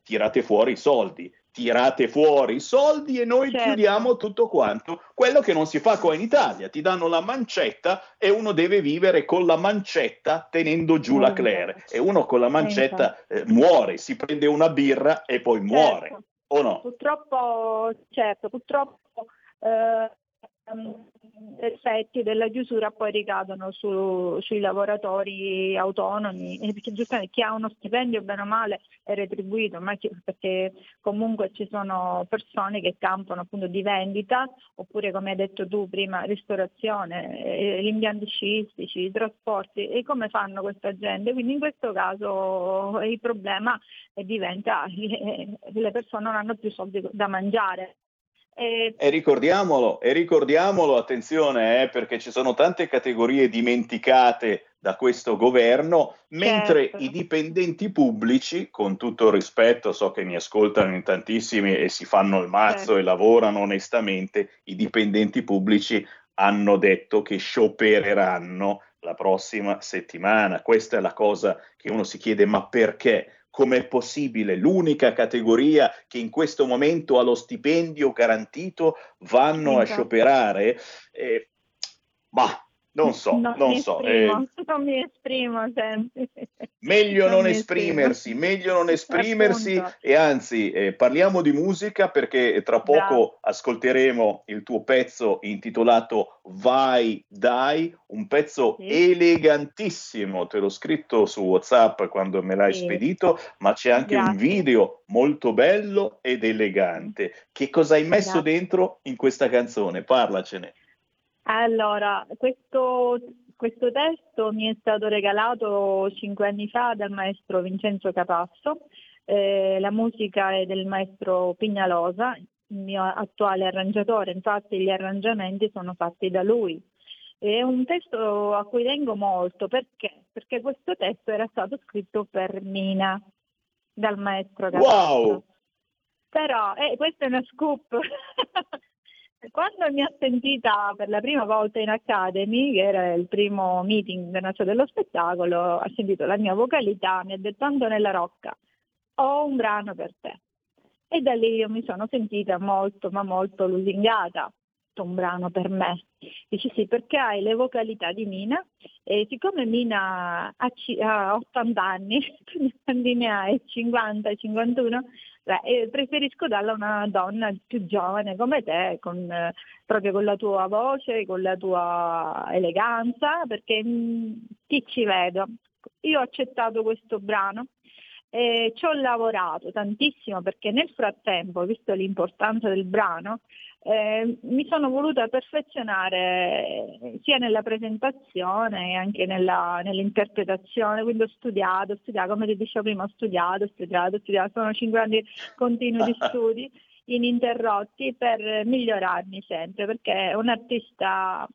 Tirate fuori i soldi. Tirate fuori i soldi e noi Certo. chiudiamo tutto quanto. Quello che non si fa qua in Italia, ti danno la mancetta e uno deve vivere con la mancetta tenendo giù la Esatto. Claire e uno con la mancetta eh, muore, si prende una birra e poi muore. Certo. O no? Purtroppo, certo, purtroppo eh, effetti della chiusura poi ricadono su- sui lavoratori autonomi, eh, perché giustamente chi ha uno stipendio bene o male è retribuito, ma perché comunque ci sono persone che campano appunto di vendita, oppure come hai detto tu prima, ristorazione, eh, gli impianti sciistici, i trasporti, e come fanno questa gente? Quindi in questo caso il problema diventa che le persone non hanno più soldi da mangiare. E E ricordiamolo, e ricordiamolo, attenzione, eh, perché ci sono tante categorie dimenticate da questo governo, mentre Certo. i dipendenti pubblici, con tutto il rispetto, so che mi ascoltano in tantissimi e si fanno il mazzo Certo. e lavorano onestamente, i dipendenti pubblici hanno detto che sciopereranno la prossima settimana. Questa è la cosa che uno si chiede, ma perché? Com'è possibile? L'unica categoria che in questo momento ha lo stipendio garantito vanno a Esatto. scioperare? Eh, ma non so, non, non so. eh, esprimo, non mi esprimo sempre. Meglio non, mi esprimersi, esprimo. meglio non esprimersi Appunto. e anzi eh, parliamo di musica perché tra poco Bravo. ascolteremo il tuo pezzo intitolato Vai Dai, un pezzo Sì. elegantissimo, te l'ho scritto su WhatsApp quando me l'hai Sì. spedito, ma c'è anche un Grazie. video molto bello ed elegante. Che cosa hai messo Grazie. dentro in questa canzone? Parlacene. Allora, questo, questo testo mi è stato regalato cinque anni fa dal maestro Vincenzo Capasso, eh, la musica è del maestro Pignalosa, il mio attuale arrangiatore, infatti gli arrangiamenti sono fatti da lui. È un testo a cui tengo molto perché? Perché questo testo era stato scritto per Mina dal maestro Capasso. Wow! Però, eh, questo è una scoop. Quando mi ha sentita per la prima volta in Academy, che era il primo meeting noce dello spettacolo, ha sentito la mia vocalità, mi ha detto Antonella Rocca, ho un brano per te. E da lì io mi sono sentita molto, ma molto lusingata. Un brano per me. Dice sì, perché hai le vocalità di Mina e siccome Mina ha, ci- ha 80 anni, quindi ne hai? 50, 51, beh, eh, preferisco darla a una donna più giovane come te, con, eh, proprio con la tua voce, con la tua eleganza, perché mm, ti ci vedo. Io ho accettato questo brano e ci ho lavorato tantissimo perché nel frattempo, visto l'importanza del brano, eh, mi sono voluta perfezionare eh, sia nella presentazione che anche nella- nell'interpretazione, quindi ho studiato, ho studiato, come ti dicevo prima, ho studiato, ho studiato, ho studiato, sono cinque anni continui di studi ininterrotti per migliorarmi sempre, perché un artista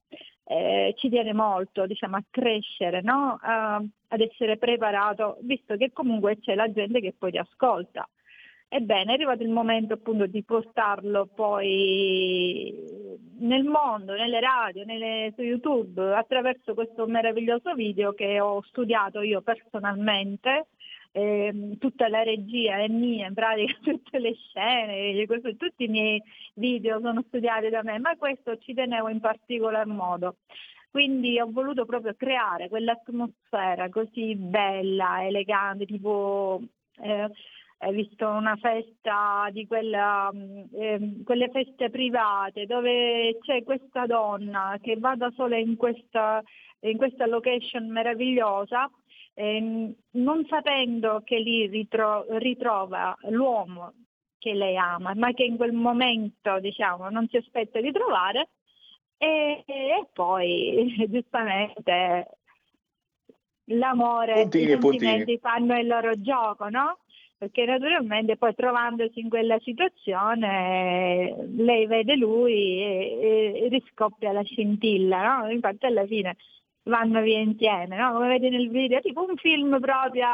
eh, ci tiene molto diciamo, a crescere, no? A- ad essere preparato, visto che comunque c'è la gente che poi ti ascolta. Ebbene, è arrivato il momento appunto di portarlo poi nel mondo, nelle radio, nelle- su YouTube, attraverso questo meraviglioso video che ho studiato io personalmente ehm, tutta la regia è mia, in pratica tutte le scene, questo- tutti i miei video sono studiati da me, ma questo ci tenevo in particolar modo. Quindi ho voluto proprio creare quell'atmosfera così bella, elegante, tipo eh, hai visto una festa di quella, ehm, quelle feste private dove c'è questa donna che va da sola in questa, in questa location meravigliosa, ehm, non sapendo che lì ritro- ritrova l'uomo che lei ama, ma che in quel momento diciamo, non si aspetta di trovare e, e poi giustamente l'amore e Puntini i puntini. sentimenti fanno il loro gioco, no? Perché naturalmente poi trovandosi in quella situazione lei vede lui e, e riscoppia la scintilla, no? Infatti alla fine vanno via insieme, no? Come vedi nel video, tipo un film proprio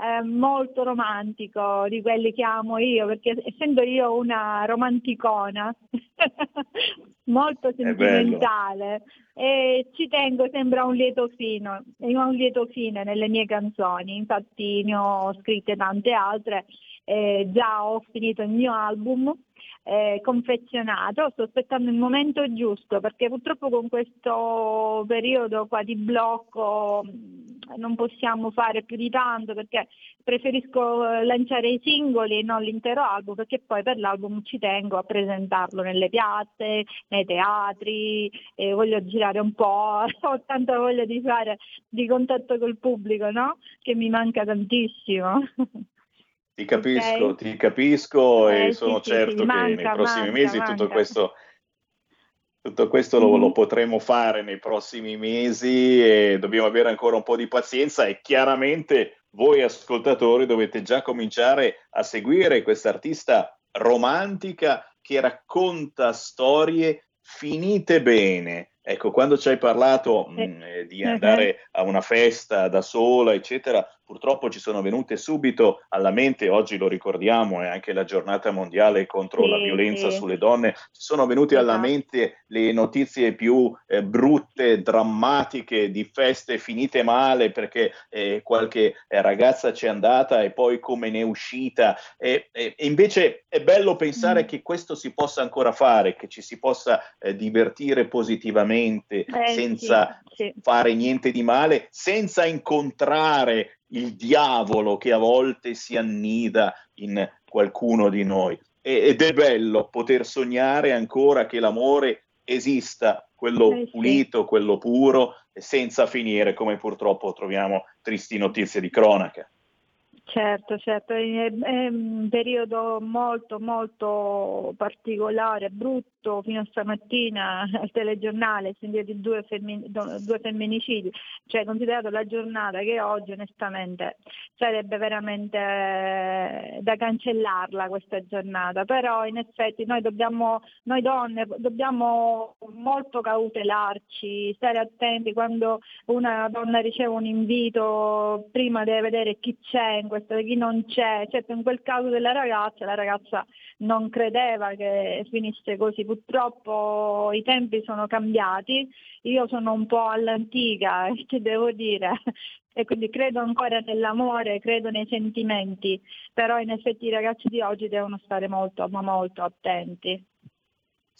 eh, molto romantico di quelli che amo io, perché essendo io una romanticona molto sentimentale e ci tengo sempre a un lieto fino, e a un lieto fine nelle mie canzoni, infatti ne ho scritte tante altre, eh, già ho finito il mio album eh, confezionato, sto aspettando il momento giusto perché purtroppo con questo periodo qua di blocco mh, non possiamo fare più di tanto perché preferisco eh, lanciare i singoli e non l'intero album perché poi per l'album ci tengo a presentarlo nelle piazze, nei teatri, e voglio girare un po', ho tanta voglia di fare di contatto col pubblico, no? Che mi manca tantissimo. Ti capisco, Ok. ti capisco Eh, e sì, sono sì, certo sì, che nei manca, prossimi manca, mesi tutto manca. questo, tutto questo lo, lo potremo fare nei prossimi mesi e dobbiamo avere ancora un po' di pazienza e chiaramente voi ascoltatori dovete già cominciare a seguire questa artista romantica che racconta storie finite bene. Ecco, quando ci hai parlato mh, eh, di Mhm. andare a una festa da sola, eccetera, purtroppo ci sono venute subito alla mente, oggi lo ricordiamo, è anche la giornata mondiale contro Sì, la violenza sì. sulle donne, ci sono venute alla Esatto. mente le notizie più eh, brutte, drammatiche di feste finite male perché eh, qualche eh, ragazza c'è andata e poi come ne è uscita. E, e- e invece è bello pensare Mm. che questo si possa ancora fare, che ci si possa eh, divertire positivamente Eh, senza sì. fare niente di male, senza incontrare il diavolo che a volte si annida in qualcuno di noi. E- ed è bello poter sognare ancora che l'amore esista, quello Eh, pulito, quello puro, senza finire come purtroppo troviamo tristi notizie di cronaca. Certo, certo, è, è un periodo molto molto particolare, brutto, fino a stamattina al telegiornale sentire di due, femmin- due femminicidi, cioè considerato la giornata che oggi onestamente sarebbe veramente eh, da cancellarla questa giornata, però in effetti noi dobbiamo, noi donne dobbiamo molto cautelarci, stare attenti quando una donna riceve un invito, prima deve vedere chi c'è in questo, chi non c'è. Certo, in quel caso della ragazza, la ragazza non credeva che finisse così. Purtroppo i tempi sono cambiati, io sono un po' all'antica, che devo dire, e quindi credo ancora nell'amore, credo nei sentimenti, però in effetti i ragazzi di oggi devono stare molto, ma molto attenti.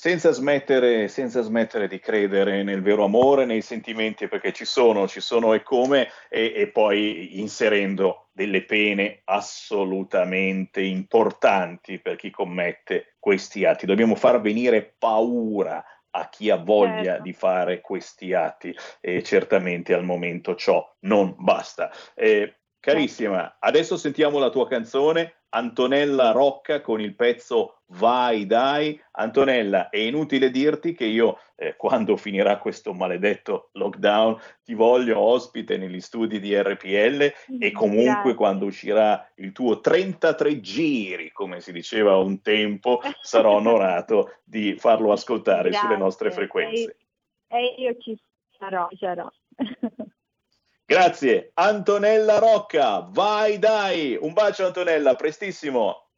Senza smettere, senza smettere di credere nel vero amore, nei sentimenti, perché ci sono, ci sono e come, e, e poi inserendo delle pene assolutamente importanti per chi commette questi atti. Dobbiamo far venire paura a chi ha voglia Certo. di fare questi atti e certamente al momento ciò non basta. Eh, carissima, adesso sentiamo la tua canzone Antonella Rocca con il pezzo Vai dai. Antonella, è inutile dirti che io eh, quando finirà questo maledetto lockdown ti voglio ospite negli studi di RPL e comunque Grazie. quando uscirà il tuo 33 giri, come si diceva un tempo, sarò onorato di farlo ascoltare sulle nostre Grazie. frequenze. E, e io ci sarò, sarò. Grazie, Antonella Rocca, vai dai, un bacio Antonella, prestissimo.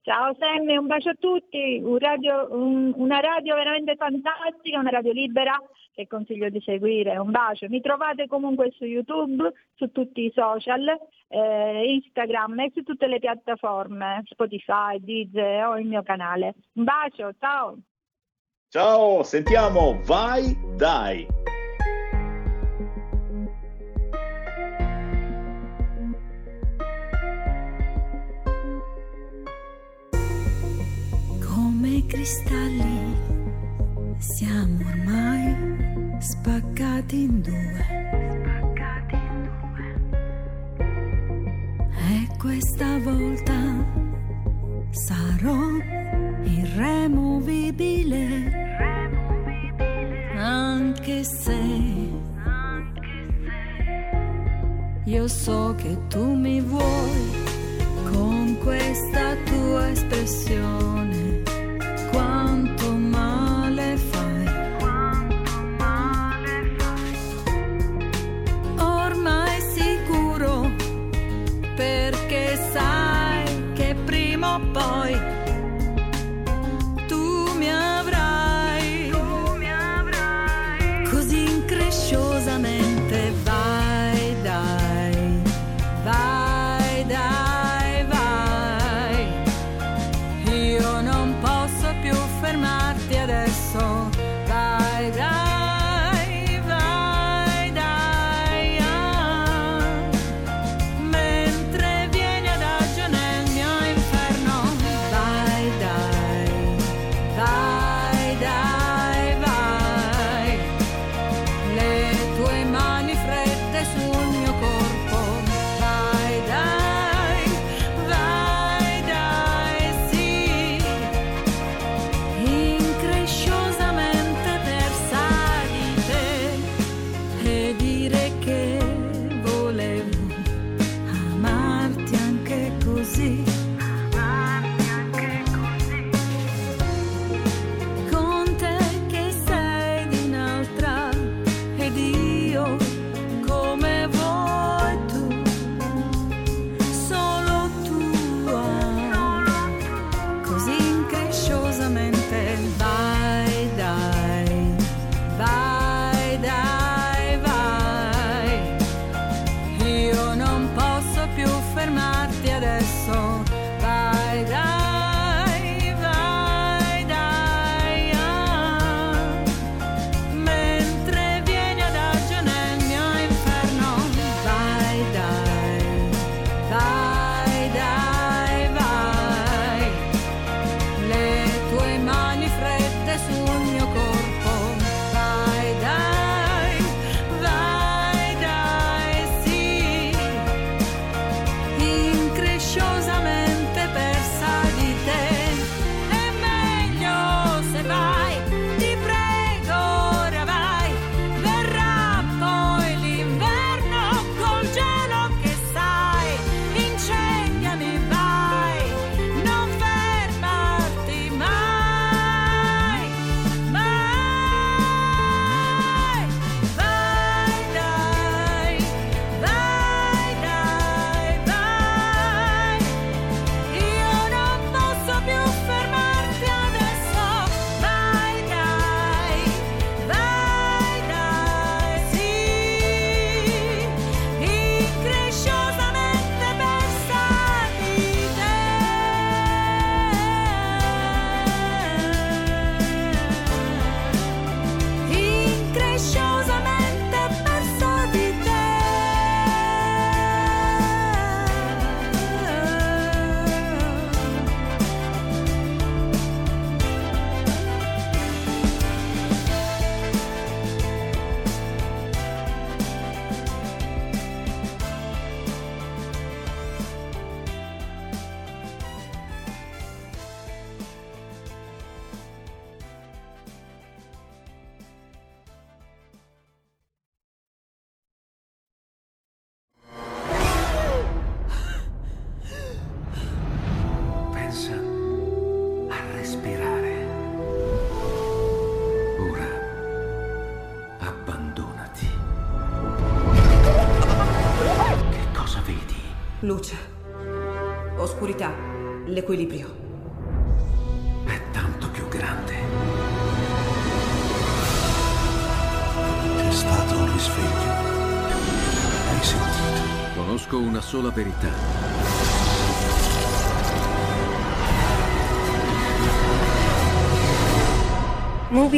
Ciao Sammy, un bacio a tutti, un radio- un- una radio veramente fantastica, una radio libera che consiglio di seguire, un bacio. Mi trovate comunque su YouTube, su tutti i social, eh, Instagram e su tutte le piattaforme, Spotify, Deezer o il mio canale. Un bacio, ciao! Ciao, sentiamo Vai Dai. Come i cristalli siamo ormai spaccati in due. E questa volta sarò irremovibile. Anche se io so che tu mi vuoi con questa tua espressione. Prima o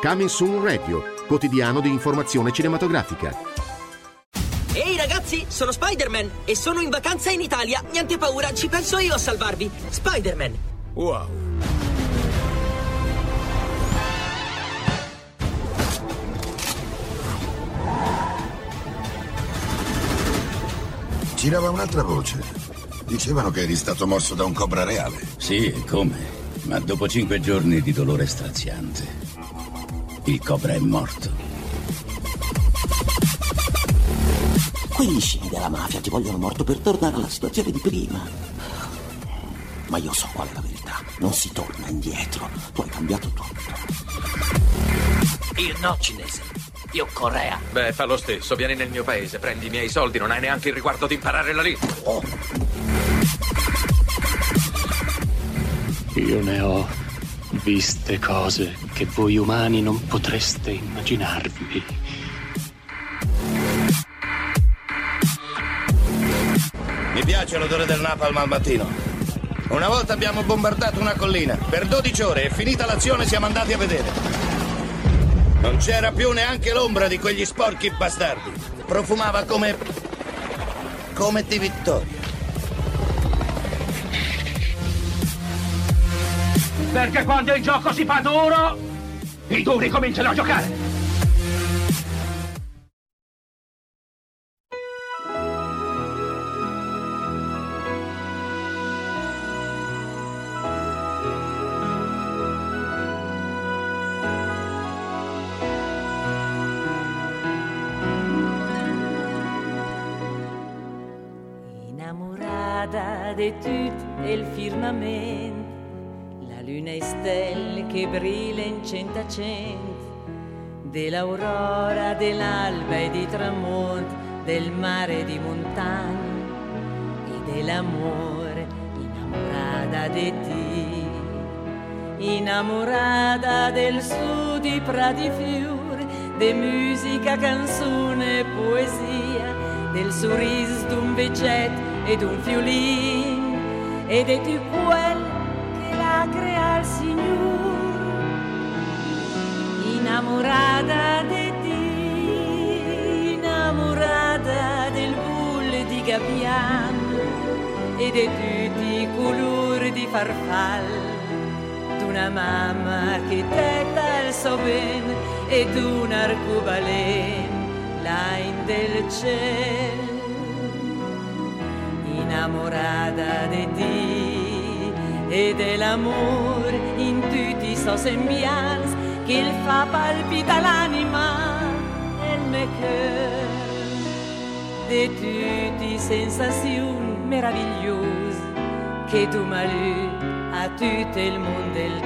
Coming Soon Radio, quotidiano di informazione cinematografica. Ehi ragazzi, sono Spider-Man e sono in vacanza in Italia. Niente paura, ci penso io a salvarvi. Spider-Man. Wow. Girava un'altra voce. Dicevano che eri stato morso da un cobra reale. Sì, come? Ma dopo cinque giorni di dolore straziante, il cobra è morto. Quegli scimi della mafia ti vogliono morto per tornare alla situazione di prima. Ma io so qual è la verità. Non si torna indietro. Tu hai cambiato tutto. Io no, cinese. Io Corea. Beh, fa lo stesso. Vieni nel mio paese, prendi i miei soldi, non hai neanche il riguardo di imparare la lingua. Io ne ho viste cose che voi umani non potreste immaginarvi. Mi piace l'odore del napalm al mattino. Una volta abbiamo bombardato una collina. Per 12 ore e finita l'azione siamo andati a vedere. Non c'era più neanche l'ombra di quegli sporchi bastardi. Profumava come... come di vittoria. Perché quando il gioco si fa duro, i duri cominciano a giocare. De tut et le firmament, la lune e stelle che brilla in cento, dell'aurora, dell'alba e di tramonto, del mare di montagna e dell'amore, innamorata di te, innamorata del sud di prati fiori, de musica, canzone e poesia, del sorriso d'un vecchietto e d'un fiolin, ed è tu quel che l'ha creato il Signore, innamorata di te, innamorata del bulle di gabbiano e di tutti i colori di farfalla d'una mamma che tetta il so bene e d'un arcobaleno là in del cielo innamorata di te e dell'amore in tutti i suoi sembianze il fa palpita l'anima e cuore di tutte le sensazioni meravigliose che tu m'hai lu a tutto il mondo il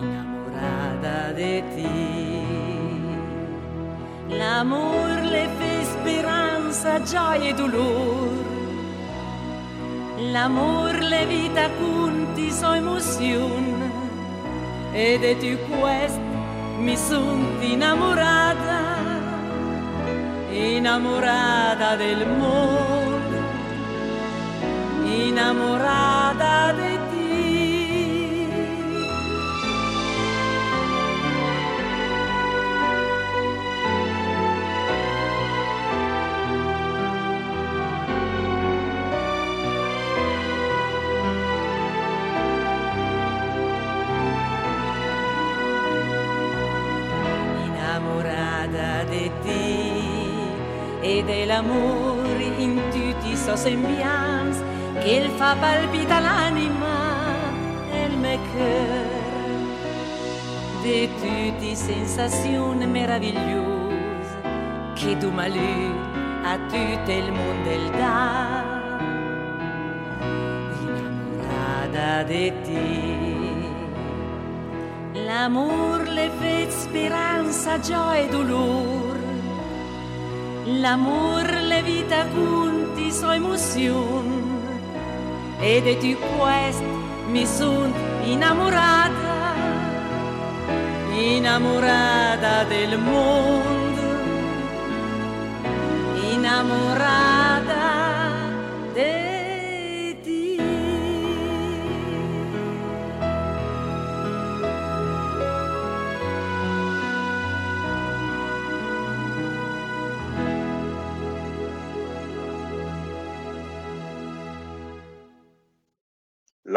innamorata di te l'amor le fa speranza gioia e dolore l'amor le vita conti so emozione ed è tu questo mi son innamorata innamorata del mondo innamorata te e dell'amore in tutti i suoi sembianze che il fa palpita l'anima e il mio cuore di tutte sensazioni meravigliose que du malheur à tout le monde elle dà. Innamorata di te l'amor le fait speranza gioia e dolor l'amor le vita conti sua emozione e di tu questo mi son innamorata innamorata del mondo innamorata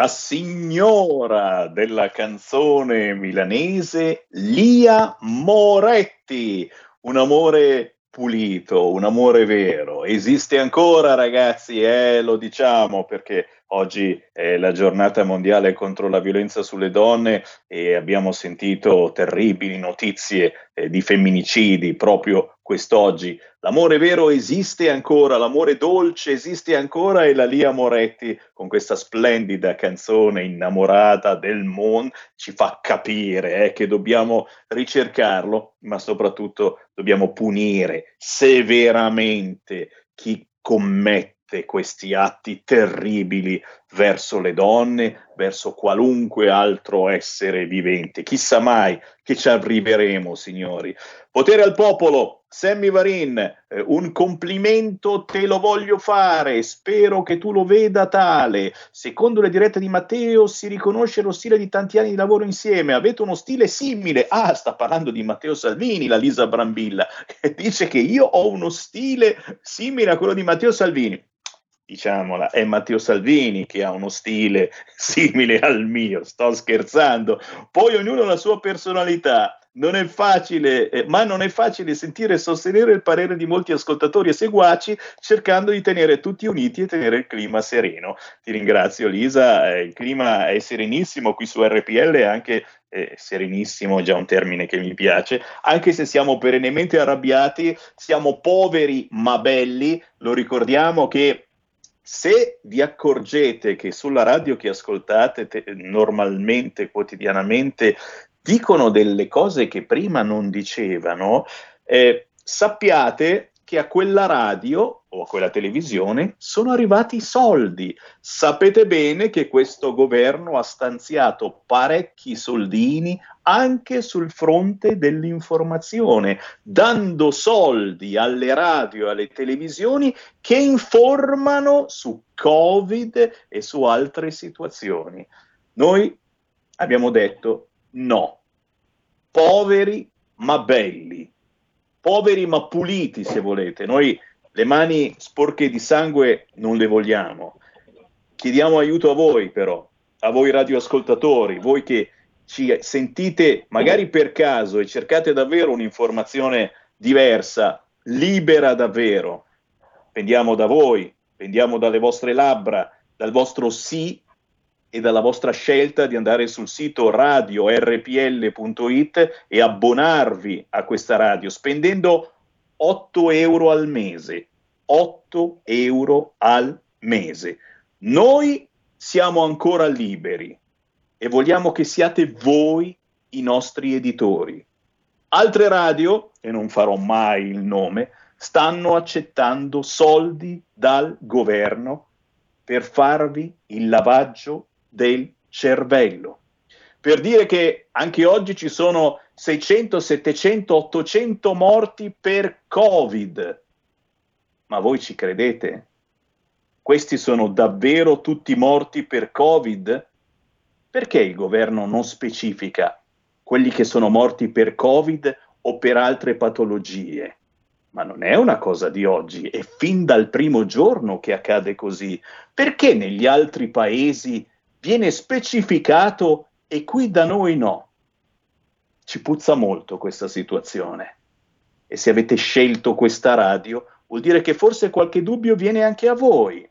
la signora della canzone milanese Lia Moretti, un amore pulito, un amore vero. Esiste ancora, ragazzi, eh, lo diciamo perché oggi è la giornata mondiale contro la violenza sulle donne e abbiamo sentito terribili notizie eh, di femminicidi proprio quest'oggi. L'amore vero esiste ancora, l'amore dolce esiste ancora e la Lia Moretti con questa splendida canzone innamorata del mondo ci fa capire eh, che dobbiamo ricercarlo, ma soprattutto dobbiamo punire severamente chi commette questi atti terribili verso le donne, verso qualunque altro essere vivente. Chissà mai che ci arriveremo, signori. Potere al popolo, Sammy Varin, eh, un complimento te lo voglio fare, spero che tu lo veda tale. Secondo le dirette di Matteo si riconosce lo stile di tanti anni di lavoro insieme, avete uno stile simile. Ah, sta parlando di Matteo Salvini, la Lisa Brambilla, che dice che io ho uno stile simile a quello di Matteo Salvini diciamola, è Matteo Salvini che ha uno stile simile al mio, sto scherzando. Poi ognuno ha la sua personalità. Non è facile, eh, ma non è facile sentire e sostenere il parere di molti ascoltatori e seguaci cercando di tenere tutti uniti e tenere il clima sereno. Ti ringrazio Lisa, eh, il clima è serenissimo qui su RPL, anche eh, serenissimo, già un termine che mi piace, anche se siamo perennemente arrabbiati, siamo poveri ma belli, lo ricordiamo che se vi accorgete che sulla radio che ascoltate te- normalmente, quotidianamente, dicono delle cose che prima non dicevano, eh, sappiate che a quella radio o a quella televisione sono arrivati i soldi. Sapete bene che questo governo ha stanziato parecchi soldini anche sul fronte dell'informazione, dando soldi alle radio e alle televisioni che informano su Covid e su altre situazioni. Noi abbiamo detto no, poveri ma belli, poveri ma puliti se volete. Noi le mani sporche di sangue non le vogliamo. Chiediamo aiuto a voi però, a voi radioascoltatori, voi che ci sentite magari per caso e cercate davvero un'informazione diversa, libera davvero. Pendiamo da voi, pendiamo dalle vostre labbra, dal vostro sì e dalla vostra scelta di andare sul sito radiorpl.it e abbonarvi a questa radio spendendo 8 euro al mese. 8 euro al mese. Noi siamo ancora liberi e vogliamo che siate voi i nostri editori. Altre radio, e non farò mai il nome, stanno accettando soldi dal governo per farvi il lavaggio del cervello. Per dire che anche oggi ci sono 600, 700, 800 morti per Covid. Ma voi ci credete? Questi sono davvero tutti morti per Covid? Perché il governo non specifica quelli che sono morti per Covid o per altre patologie? Ma non è una cosa di oggi, è fin dal primo giorno che accade così. Perché negli altri paesi viene specificato e qui da noi no? Ci puzza molto questa situazione. E se avete scelto questa radio, vuol dire che forse qualche dubbio viene anche a voi.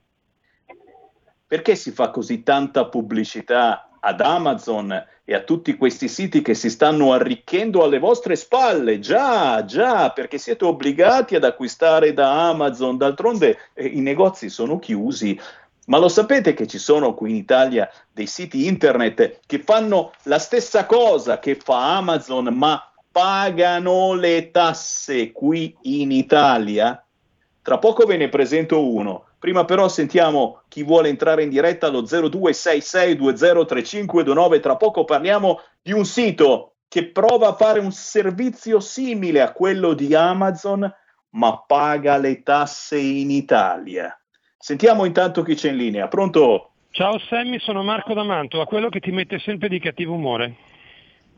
Perché si fa così tanta pubblicità ad Amazon e a tutti questi siti che si stanno arricchendo alle vostre spalle. Già, già, perché siete obbligati ad acquistare da Amazon. D'altronde eh, i negozi sono chiusi. Ma lo sapete che ci sono qui in Italia dei siti internet che fanno la stessa cosa che fa Amazon, ma pagano le tasse qui in Italia? Tra poco ve ne presento uno. Prima però sentiamo chi vuole entrare in diretta allo 0266203529. Tra poco parliamo di un sito che prova a fare un servizio simile a quello di Amazon, ma paga le tasse in Italia. Sentiamo intanto chi c'è in linea. Pronto? Ciao Sammy, sono Marco da Mantova, quello che ti mette sempre di cattivo umore.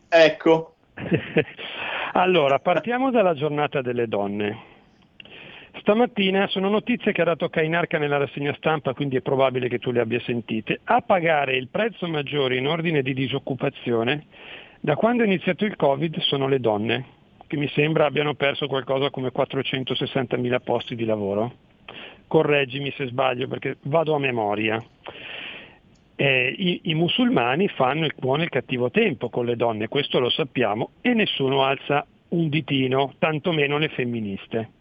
Ecco. allora, partiamo dalla giornata delle donne. Stamattina sono notizie che ha dato Cainarca nella rassegna stampa, quindi è probabile che tu le abbia sentite. A pagare il prezzo maggiore in ordine di disoccupazione da quando è iniziato il Covid sono le donne, che mi sembra abbiano perso qualcosa come 460.000 posti di lavoro. Correggimi se sbaglio perché vado a memoria. Eh, i, I musulmani fanno il buono e il cattivo tempo con le donne, questo lo sappiamo, e nessuno alza un ditino, tantomeno le femministe.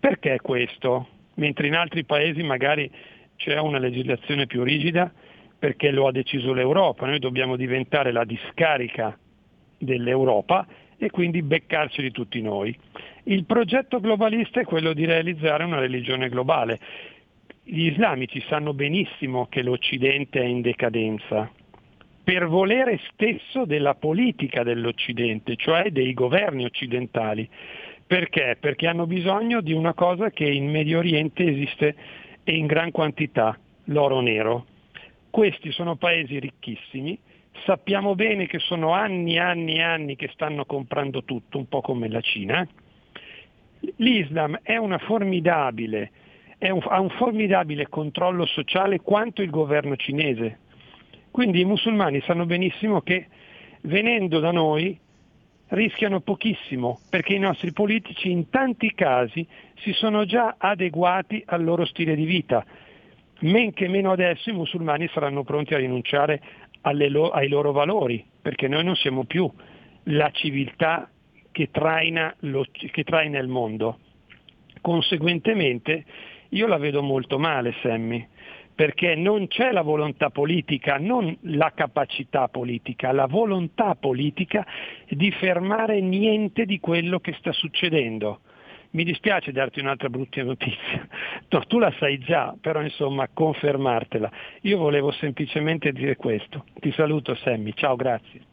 Perché questo? Mentre in altri paesi magari c'è una legislazione più rigida perché lo ha deciso l'Europa, noi dobbiamo diventare la discarica dell'Europa e quindi beccarci tutti noi. Il progetto globalista è quello di realizzare una religione globale. Gli islamici sanno benissimo che l'Occidente è in decadenza, per volere stesso della politica dell'Occidente, cioè dei governi occidentali. Perché? Perché hanno bisogno di una cosa che in Medio Oriente esiste e in gran quantità, l'oro nero. Questi sono paesi ricchissimi, sappiamo bene che sono anni e anni e anni che stanno comprando tutto, un po' come la Cina. L'Islam è è un, ha un formidabile controllo sociale quanto il governo cinese. Quindi i musulmani sanno benissimo che venendo da noi rischiano pochissimo perché i nostri politici in tanti casi si sono già adeguati al loro stile di vita. Men che meno adesso i musulmani saranno pronti a rinunciare lo- ai loro valori, perché noi non siamo più la civiltà che traina, lo- che traina il mondo. Conseguentemente io la vedo molto male, Sammy, perché non c'è la volontà politica, non la capacità politica, la volontà politica di fermare niente di quello che sta succedendo. Mi dispiace darti un'altra brutta notizia, no, tu la sai già, però insomma confermartela. Io volevo semplicemente dire questo. Ti saluto Sammy, ciao, grazie.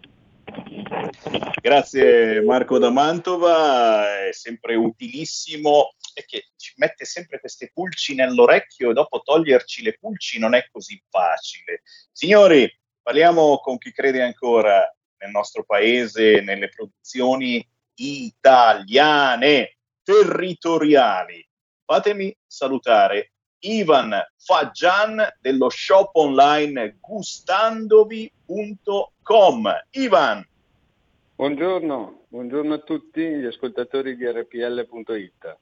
Grazie Marco da Mantova, è sempre utilissimo e che ci mette sempre queste pulci nell'orecchio e dopo toglierci le pulci non è così facile. Signori, parliamo con chi crede ancora nel nostro paese, nelle produzioni italiane, territoriali. Fatemi salutare Ivan Faggian dello shop online gustandovi.com. Ivan, Buongiorno, buongiorno a tutti gli ascoltatori di rpl.it.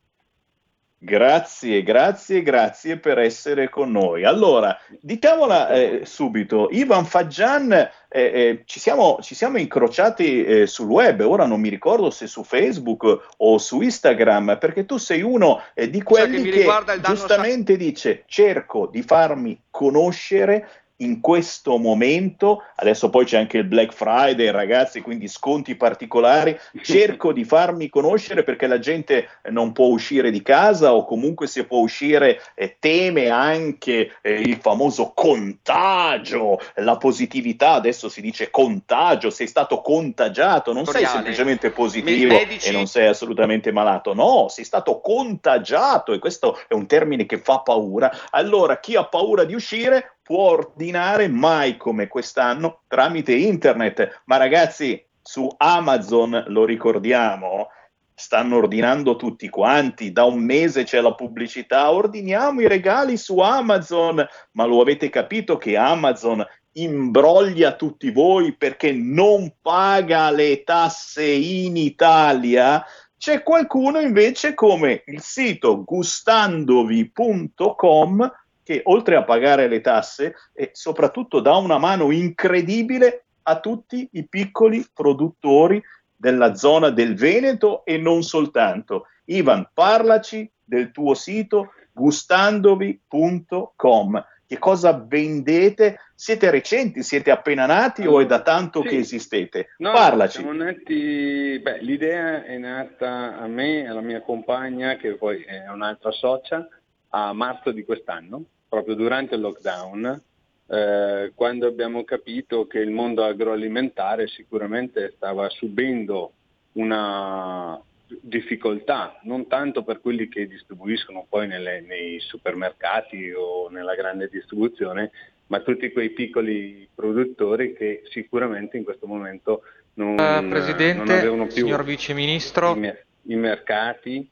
Grazie, grazie, grazie per essere con noi. Allora, diciamola eh, subito, Ivan Faggian, eh, eh, ci, siamo, ci siamo incrociati eh, sul web, ora non mi ricordo se su Facebook o su Instagram, perché tu sei uno eh, di quelli mi che, danno giustamente dice cerco di farmi conoscere in questo momento, adesso poi c'è anche il Black Friday, ragazzi, quindi sconti particolari, cerco di farmi conoscere perché la gente non può uscire di casa o comunque se può uscire eh, teme anche eh, il famoso contagio, la positività, adesso si dice contagio, sei stato contagiato, non sei Vittoriale. semplicemente positivo Me- medici- e non sei assolutamente malato, no, sei stato contagiato e questo è un termine che fa paura. Allora, chi ha paura di uscire può ordinare mai come quest'anno tramite internet. Ma ragazzi, su Amazon, lo ricordiamo, stanno ordinando tutti quanti, da un mese c'è la pubblicità, ordiniamo i regali su Amazon, ma lo avete capito che Amazon imbroglia tutti voi perché non paga le tasse in Italia? C'è qualcuno invece come il sito gustandovi.com che oltre a pagare le tasse, e soprattutto dà una mano incredibile a tutti i piccoli produttori della zona del Veneto e non soltanto. Ivan, parlaci del tuo sito gustandovi.com. Che cosa vendete? Siete recenti? Siete appena nati o è da tanto Sì. che esistete? No, Parlaci. siamo nati, beh, l'idea è nata a me e alla mia compagna, che poi è un'altra socia, a marzo di quest'anno, proprio durante il lockdown, eh, quando abbiamo capito che il mondo agroalimentare sicuramente stava subendo una difficoltà, non tanto per quelli che distribuiscono poi nelle- nei supermercati o nella grande distribuzione, ma tutti quei piccoli produttori che sicuramente in questo momento non, Eh, non Presidente, avevano più signor Vice Ministro. i, i mercati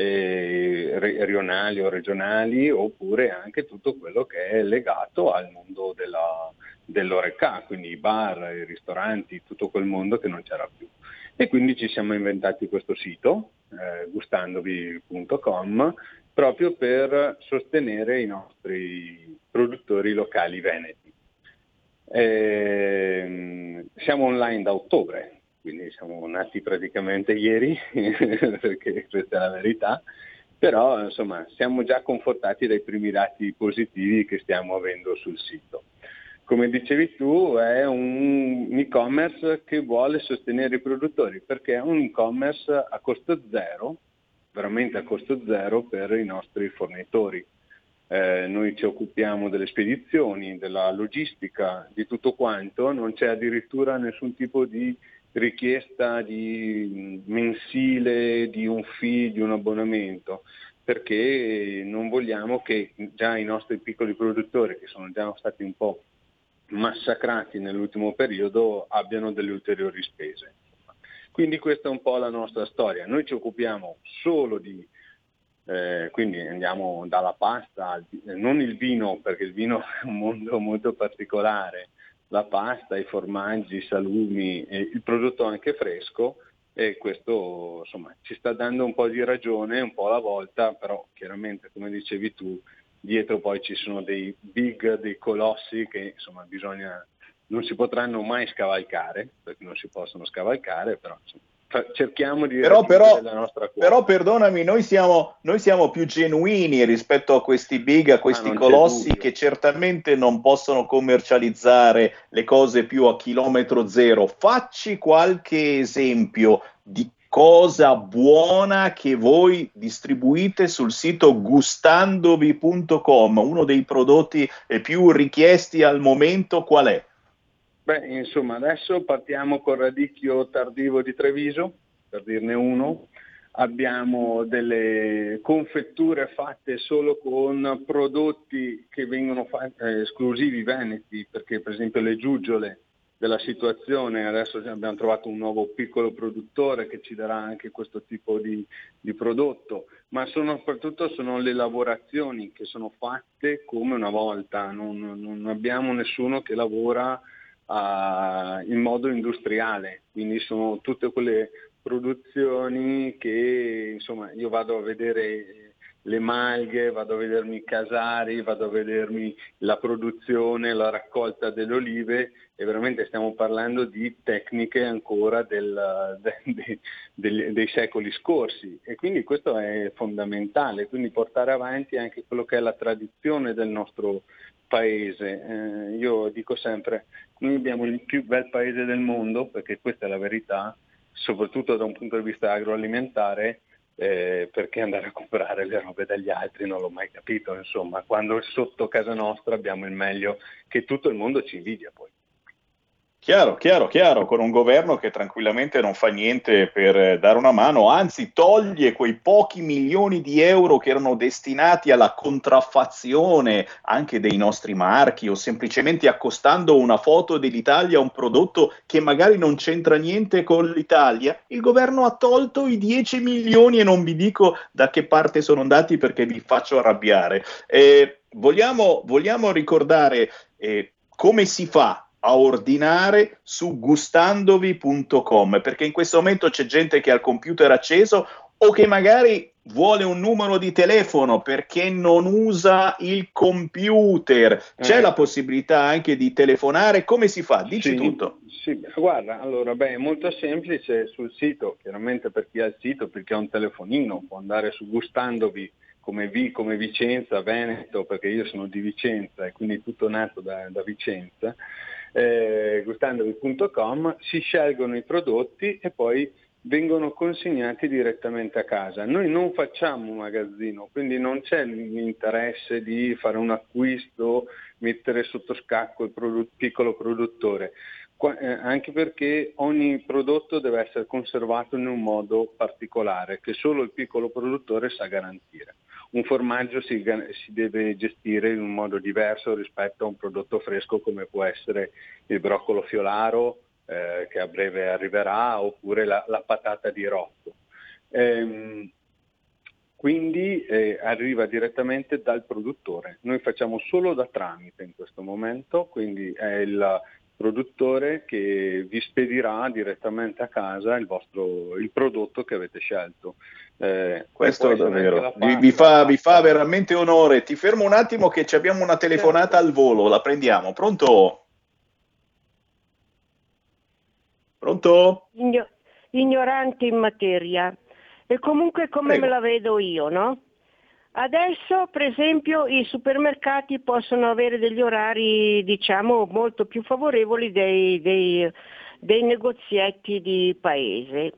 eh, rionali o regionali oppure anche tutto quello che è legato al mondo della, dell'oreca, quindi i bar, i ristoranti, tutto quel mondo che non c'era più. E quindi ci siamo inventati questo sito, eh, gustandovi.com, proprio per sostenere i nostri produttori locali veneti. Ehm, siamo online da ottobre, quindi siamo nati praticamente ieri, perché questa è la verità, però insomma siamo già confortati dai primi dati positivi che stiamo avendo sul sito. Come dicevi tu, è un e-commerce che vuole sostenere i produttori perché è un e-commerce a costo zero, veramente a costo zero per i nostri fornitori. Eh, noi ci occupiamo delle spedizioni, della logistica, di tutto quanto, non c'è addirittura nessun tipo di richiesta di mensile, di un fee, di un abbonamento, perché non vogliamo che già i nostri piccoli produttori, che sono già stati un po' massacrati nell'ultimo periodo, abbiano delle ulteriori spese. Quindi questa è un po' la nostra storia. Noi ci occupiamo solo di eh, quindi andiamo dalla pasta, non il vino, perché il vino è un mondo molto particolare, la pasta, i formaggi, i salumi, il prodotto anche fresco e questo insomma, ci sta dando un po' di ragione, un po' alla volta, però chiaramente come dicevi tu, dietro poi ci sono dei big, dei colossi che insomma bisogna, non si potranno mai scavalcare, perché non si possono scavalcare, però insomma, cerchiamo di Però, però, la nostra quota. però perdonami, noi siamo, noi siamo più genuini rispetto a questi big, a questi colossi che certamente non possono commercializzare le cose più a chilometro zero. Facci qualche esempio di cosa buona che voi distribuite sul sito gustandovi.com, uno dei prodotti più richiesti al momento qual è? Beh, insomma, adesso partiamo col radicchio tardivo di Treviso, per dirne uno. Abbiamo delle confetture fatte solo con prodotti che vengono fa- eh, esclusivi veneti, perché per esempio le giuggiole della situazione, adesso abbiamo trovato un nuovo piccolo produttore che ci darà anche questo tipo di, di prodotto, ma sono, soprattutto sono le lavorazioni che sono fatte come una volta, non, non abbiamo nessuno che lavora ah, in modo industriale, quindi sono tutte quelle produzioni che insomma io vado a vedere le malghe, vado a vedermi i casari, vado a vedermi la produzione, la raccolta delle olive e veramente stiamo parlando di tecniche ancora del- de- de- dei secoli scorsi e quindi questo è fondamentale, quindi portare avanti anche quello che è la tradizione del nostro paese. Eh, io dico sempre, noi abbiamo il più bel paese del mondo, perché questa è la verità, soprattutto da un punto di vista agroalimentare, eh, perché andare a comprare le robe dagli altri non l'ho mai capito, insomma, quando sotto casa nostra abbiamo il meglio che tutto il mondo ci invidia poi. Chiaro, chiaro, chiaro, con un governo che tranquillamente non fa niente per eh, dare una mano, anzi toglie quei pochi milioni di euro che erano destinati alla contraffazione anche dei nostri marchi o semplicemente accostando una foto dell'Italia a un prodotto che magari non c'entra niente con l'Italia. Il governo ha tolto i 10 milioni e non vi dico da che parte sono andati perché vi faccio arrabbiare. Eh, vogliamo, vogliamo ricordare eh, come si fa a ordinare su gustandovi.com perché in questo momento c'è gente che ha il computer acceso o che magari vuole un numero di telefono perché non usa il computer. C'è Eh. la possibilità anche di telefonare? Come si fa? Dici Sì, tutto. Sì, guarda, allora, beh, è molto semplice sul sito, chiaramente per chi ha il sito, perché ha un telefonino, può andare su gustandovi come, Vi- come Vicenza, Veneto, perché io sono di Vicenza e quindi tutto nato da, da Vicenza, eh, gustandovi.com, si scelgono i prodotti e poi vengono consegnati direttamente a casa. Noi non facciamo un magazzino, quindi non c'è l'interesse di fare un acquisto, mettere sotto scacco il produ- piccolo produttore. Qua- eh, anche perché ogni prodotto deve essere conservato in un modo particolare che solo il piccolo produttore sa garantire. Un formaggio si, si deve gestire in un modo diverso rispetto a un prodotto fresco come può essere il broccolo fiolaro eh, che a breve arriverà oppure la, la patata di Rocco. Ehm, quindi eh, arriva direttamente dal produttore. Noi facciamo solo da tramite in questo momento, quindi è il produttore che vi spedirà direttamente a casa il, vostro, il prodotto che avete scelto. Eh, Questo è la vi, vi fa, vi fa veramente onore. Ti fermo un attimo che ci abbiamo una telefonata al volo, la prendiamo. Pronto? Pronto? igno- ignorante in materia. E comunque come Prego. me la vedo io, no? Adesso, per esempio, i supermercati possono avere degli orari, diciamo, molto più favorevoli dei, dei- dei negozietti di paese.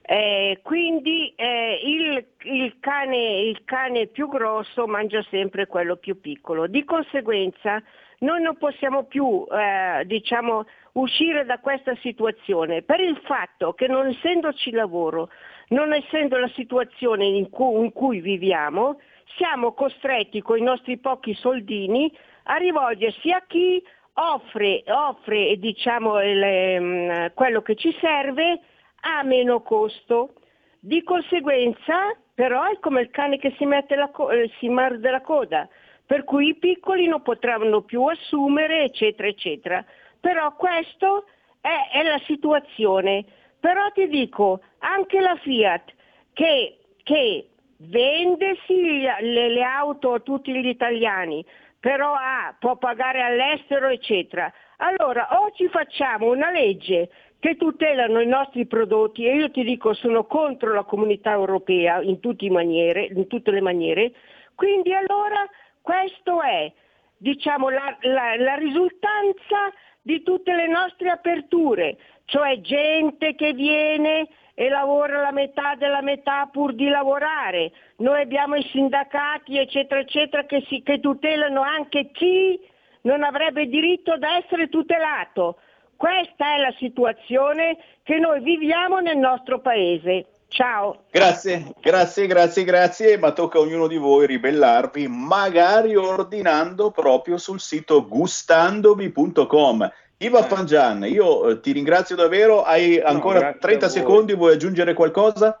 Eh, quindi eh, il, il cane, il cane più grosso mangia sempre quello più piccolo. Di conseguenza noi non possiamo più eh, diciamo, uscire da questa situazione per il fatto che non essendoci lavoro, non essendo la situazione in cui, in cui viviamo, siamo costretti con i nostri pochi soldini a rivolgersi a chi offre, offre diciamo, il, mm, quello che ci serve a meno costo. Di conseguenza, però, è come il cane che si, co- eh, si morde la coda, per cui i piccoli non potranno più assumere, eccetera, eccetera. Però questo è, è la situazione. Però ti dico, anche la Fiat che, che vende sì le, le auto a tutti gli italiani, però ha, può pagare all'estero, eccetera. Allora, o ci facciamo una legge che tutelano i nostri prodotti e io ti dico sono contro la comunità europea in, maniere, in tutte le maniere, quindi allora questo è diciamo, la, la- la risultanza di tutte le nostre aperture, cioè gente che viene e lavora la metà della metà pur di lavorare. Noi abbiamo i sindacati, eccetera, eccetera, che, si- che tutelano anche chi non avrebbe diritto da essere tutelato. Questa è la situazione che noi viviamo nel nostro paese. Ciao. Grazie, grazie, grazie, grazie, ma tocca a ognuno di voi ribellarvi, magari ordinando proprio sul sito gustandovi.com. Iva Fangian, io eh, ti ringrazio davvero, hai ancora grazie 30 a voi. secondi, vuoi aggiungere qualcosa?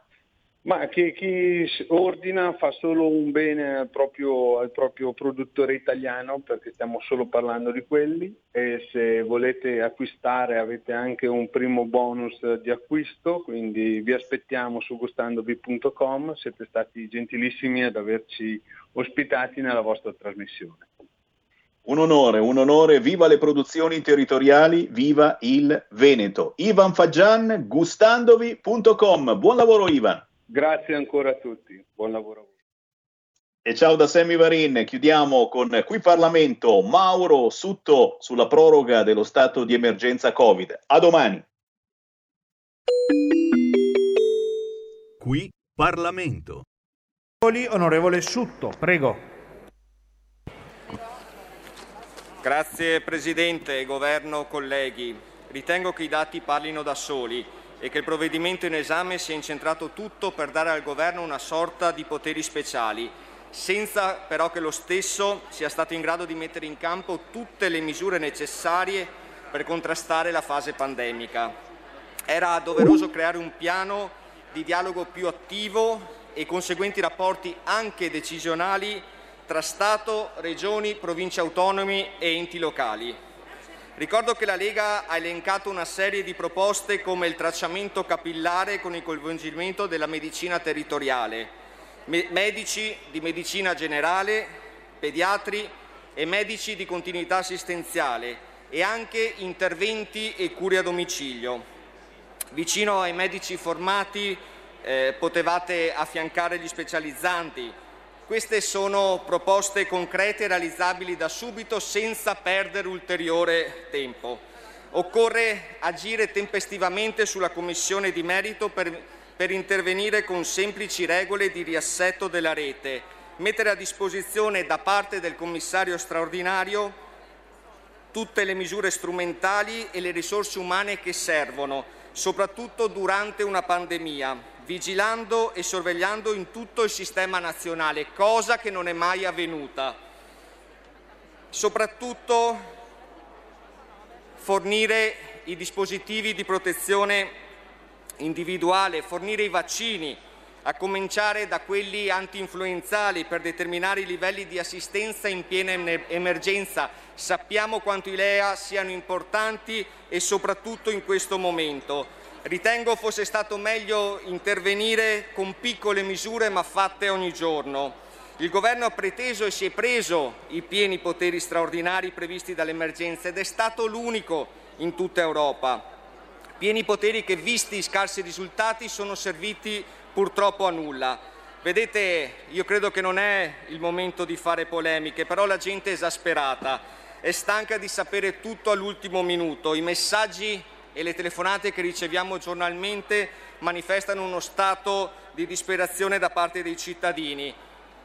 Ma chi, chi ordina fa solo un bene al proprio, al proprio produttore italiano perché stiamo solo parlando di quelli e se volete acquistare avete anche un primo bonus di acquisto, quindi vi aspettiamo su gustandovi.com, siete stati gentilissimi ad averci ospitati nella vostra trasmissione. Un onore, un onore, viva le produzioni territoriali, viva il Veneto. Ivan Fagian, gustandovi.com. Buon lavoro Ivan. Grazie ancora a tutti, buon lavoro a voi. E ciao da Sammy Varin, chiudiamo con Qui Parlamento, Mauro Sutto sulla proroga dello stato di emergenza Covid. A domani. Qui Parlamento. Onorevole Sutto, prego. Grazie Presidente, Governo, colleghi. Ritengo che i dati parlino da soli e che il provvedimento in esame sia incentrato tutto per dare al Governo una sorta di poteri speciali, senza però che lo stesso sia stato in grado di mettere in campo tutte le misure necessarie per contrastare la fase pandemica. Era doveroso creare un piano di dialogo più attivo e conseguenti rapporti anche decisionali tra Stato, Regioni, Province autonomi e enti locali. Ricordo che la Lega ha elencato una serie di proposte come il tracciamento capillare con il coinvolgimento della medicina territoriale, medici di medicina generale, pediatri e medici di continuità assistenziale e anche interventi e cure a domicilio. Vicino ai medici formati eh, potevate affiancare gli specializzanti. Queste sono proposte concrete e realizzabili da subito senza perdere ulteriore tempo. Occorre agire tempestivamente sulla commissione di merito per, per intervenire con semplici regole di riassetto della rete, mettere a disposizione da parte del commissario straordinario tutte le misure strumentali e le risorse umane che servono, soprattutto durante una pandemia, vigilando e sorvegliando in tutto il sistema nazionale, cosa che non è mai avvenuta. Soprattutto fornire i dispositivi di protezione individuale, fornire i vaccini, a cominciare da quelli anti-influenzali per determinare i livelli di assistenza in piena emergenza. Sappiamo quanto i LEA siano importanti e soprattutto in questo momento. Ritengo fosse stato meglio intervenire con piccole misure ma fatte ogni giorno. Il Governo ha preteso e si è preso i pieni poteri straordinari previsti dall'emergenza ed è stato l'unico in tutta Europa. Pieni poteri che, visti i scarsi risultati, sono serviti purtroppo a nulla. Vedete, io credo che non è il momento di fare polemiche, però la gente è esasperata, è stanca di sapere tutto all'ultimo minuto. I messaggi e le telefonate che riceviamo giornalmente manifestano uno stato di disperazione da parte dei cittadini.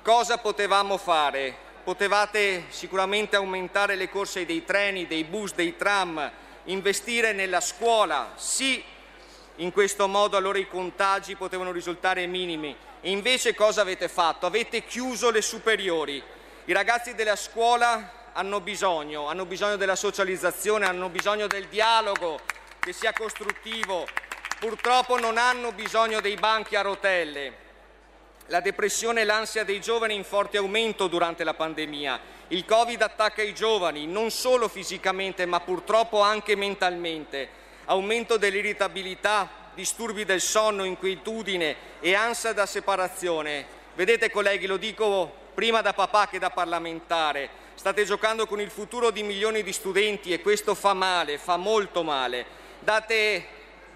Cosa potevamo fare? Potevate sicuramente aumentare le corse dei treni, dei bus, dei tram, investire nella scuola, sì in questo modo allora i contagi potevano risultare minimi. E invece cosa avete fatto? Avete chiuso le superiori. I ragazzi della scuola hanno bisogno, hanno bisogno della socializzazione, hanno bisogno del dialogo che sia costruttivo. Purtroppo non hanno bisogno dei banchi a rotelle. La depressione e l'ansia dei giovani in forte aumento durante la pandemia. Il Covid attacca i giovani non solo fisicamente ma purtroppo anche mentalmente aumento dell'irritabilità, disturbi del sonno, inquietudine e ansia da separazione. Vedete colleghi, lo dico prima da papà che da parlamentare, state giocando con il futuro di milioni di studenti e questo fa male, fa molto male. Date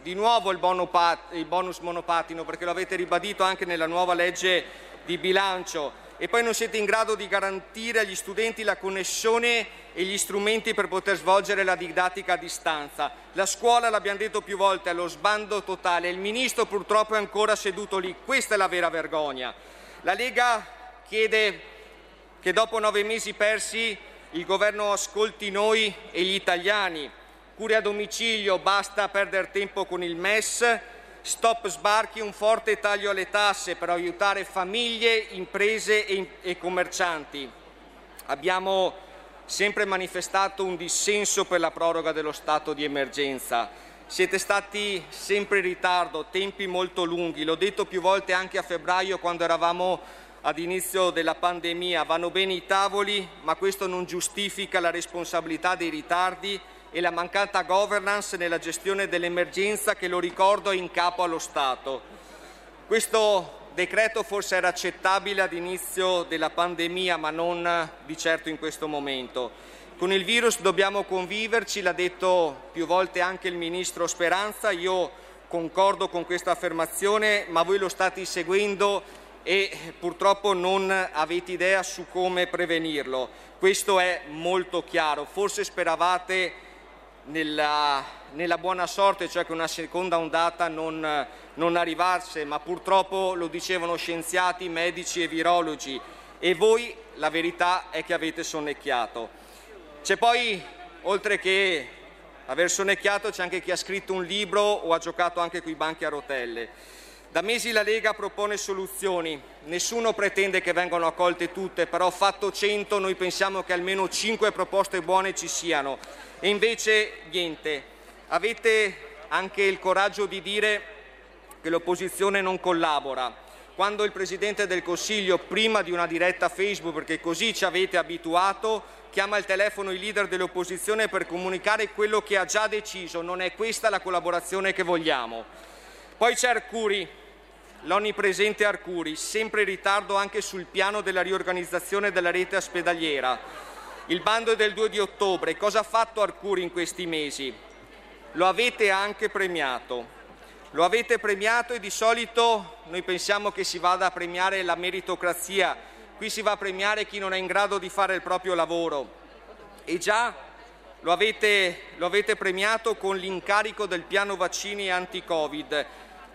di nuovo il, bonus monopattino perché lo avete ribadito anche nella nuova legge di bilancio e poi non siete in grado di garantire agli studenti la connessione e gli strumenti per poter svolgere la didattica a distanza. La scuola, l'abbiamo detto più volte, è allo sbando totale. Il Ministro purtroppo è ancora seduto lì. Questa è la vera vergogna. La Lega chiede che dopo nove mesi persi il Governo ascolti noi e gli italiani. Cure a domicilio, basta perdere tempo con il MES Stop sbarchi, un forte taglio alle tasse per aiutare famiglie, imprese e, e commercianti. Abbiamo sempre manifestato un dissenso per la proroga dello stato di emergenza. Siete stati sempre in ritardo, tempi molto lunghi, l'ho detto più volte anche a febbraio quando eravamo ad inizio della pandemia, vanno bene i tavoli, ma questo non giustifica la responsabilità dei ritardi e la mancata governance nella gestione dell'emergenza che, lo ricordo, è in capo allo Stato. Questo decreto forse era accettabile all'inizio della pandemia, ma non di certo in questo momento. Con il virus dobbiamo conviverci, l'ha detto più volte anche il Ministro Speranza, io concordo con questa affermazione, ma voi lo state seguendo e purtroppo non avete idea su come prevenirlo. Questo è molto chiaro. Forse speravate nella, nella, buona sorte, cioè che una seconda ondata non, non arrivasse, ma purtroppo lo dicevano scienziati, medici e virologi e voi la verità è che avete sonnecchiato. C'è poi, oltre che aver sonnecchiato, c'è anche chi ha scritto un libro o ha giocato anche coi banchi a rotelle. Da mesi la Lega propone soluzioni, nessuno pretende che vengano accolte tutte, però fatto 100 noi pensiamo che almeno 5 proposte buone ci siano e invece niente. Avete anche il coraggio di dire che l'opposizione non collabora. Quando il Presidente del Consiglio, prima di una diretta Facebook, perché così ci avete abituato, chiama al telefono i leader dell'opposizione per comunicare quello che ha già deciso, non è questa la collaborazione che vogliamo. Poi c'è Arcuri, l'onnipresente Arcuri, sempre in ritardo anche sul piano della riorganizzazione della rete ospedaliera. Il bando è del 2 di ottobre. Cosa ha fatto Arcuri in questi mesi? Lo avete anche premiato. Lo avete premiato e di solito noi pensiamo che si vada a premiare la meritocrazia. Qui si va a premiare chi non è in grado di fare il proprio lavoro. E già lo avete, lo avete premiato con l'incarico del piano vaccini anti-Covid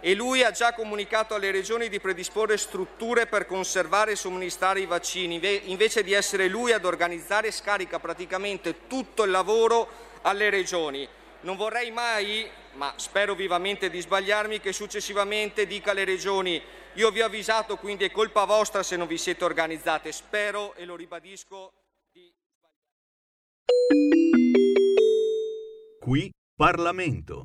e lui ha già comunicato alle regioni di predisporre strutture per conservare e somministrare i vaccini, invece di essere lui ad organizzare scarica praticamente tutto il lavoro alle regioni. Non vorrei mai, ma spero vivamente di sbagliarmi, che successivamente dica alle regioni io vi ho avvisato, quindi è colpa vostra se non vi siete organizzate. Spero e lo ribadisco di Qui Parlamento.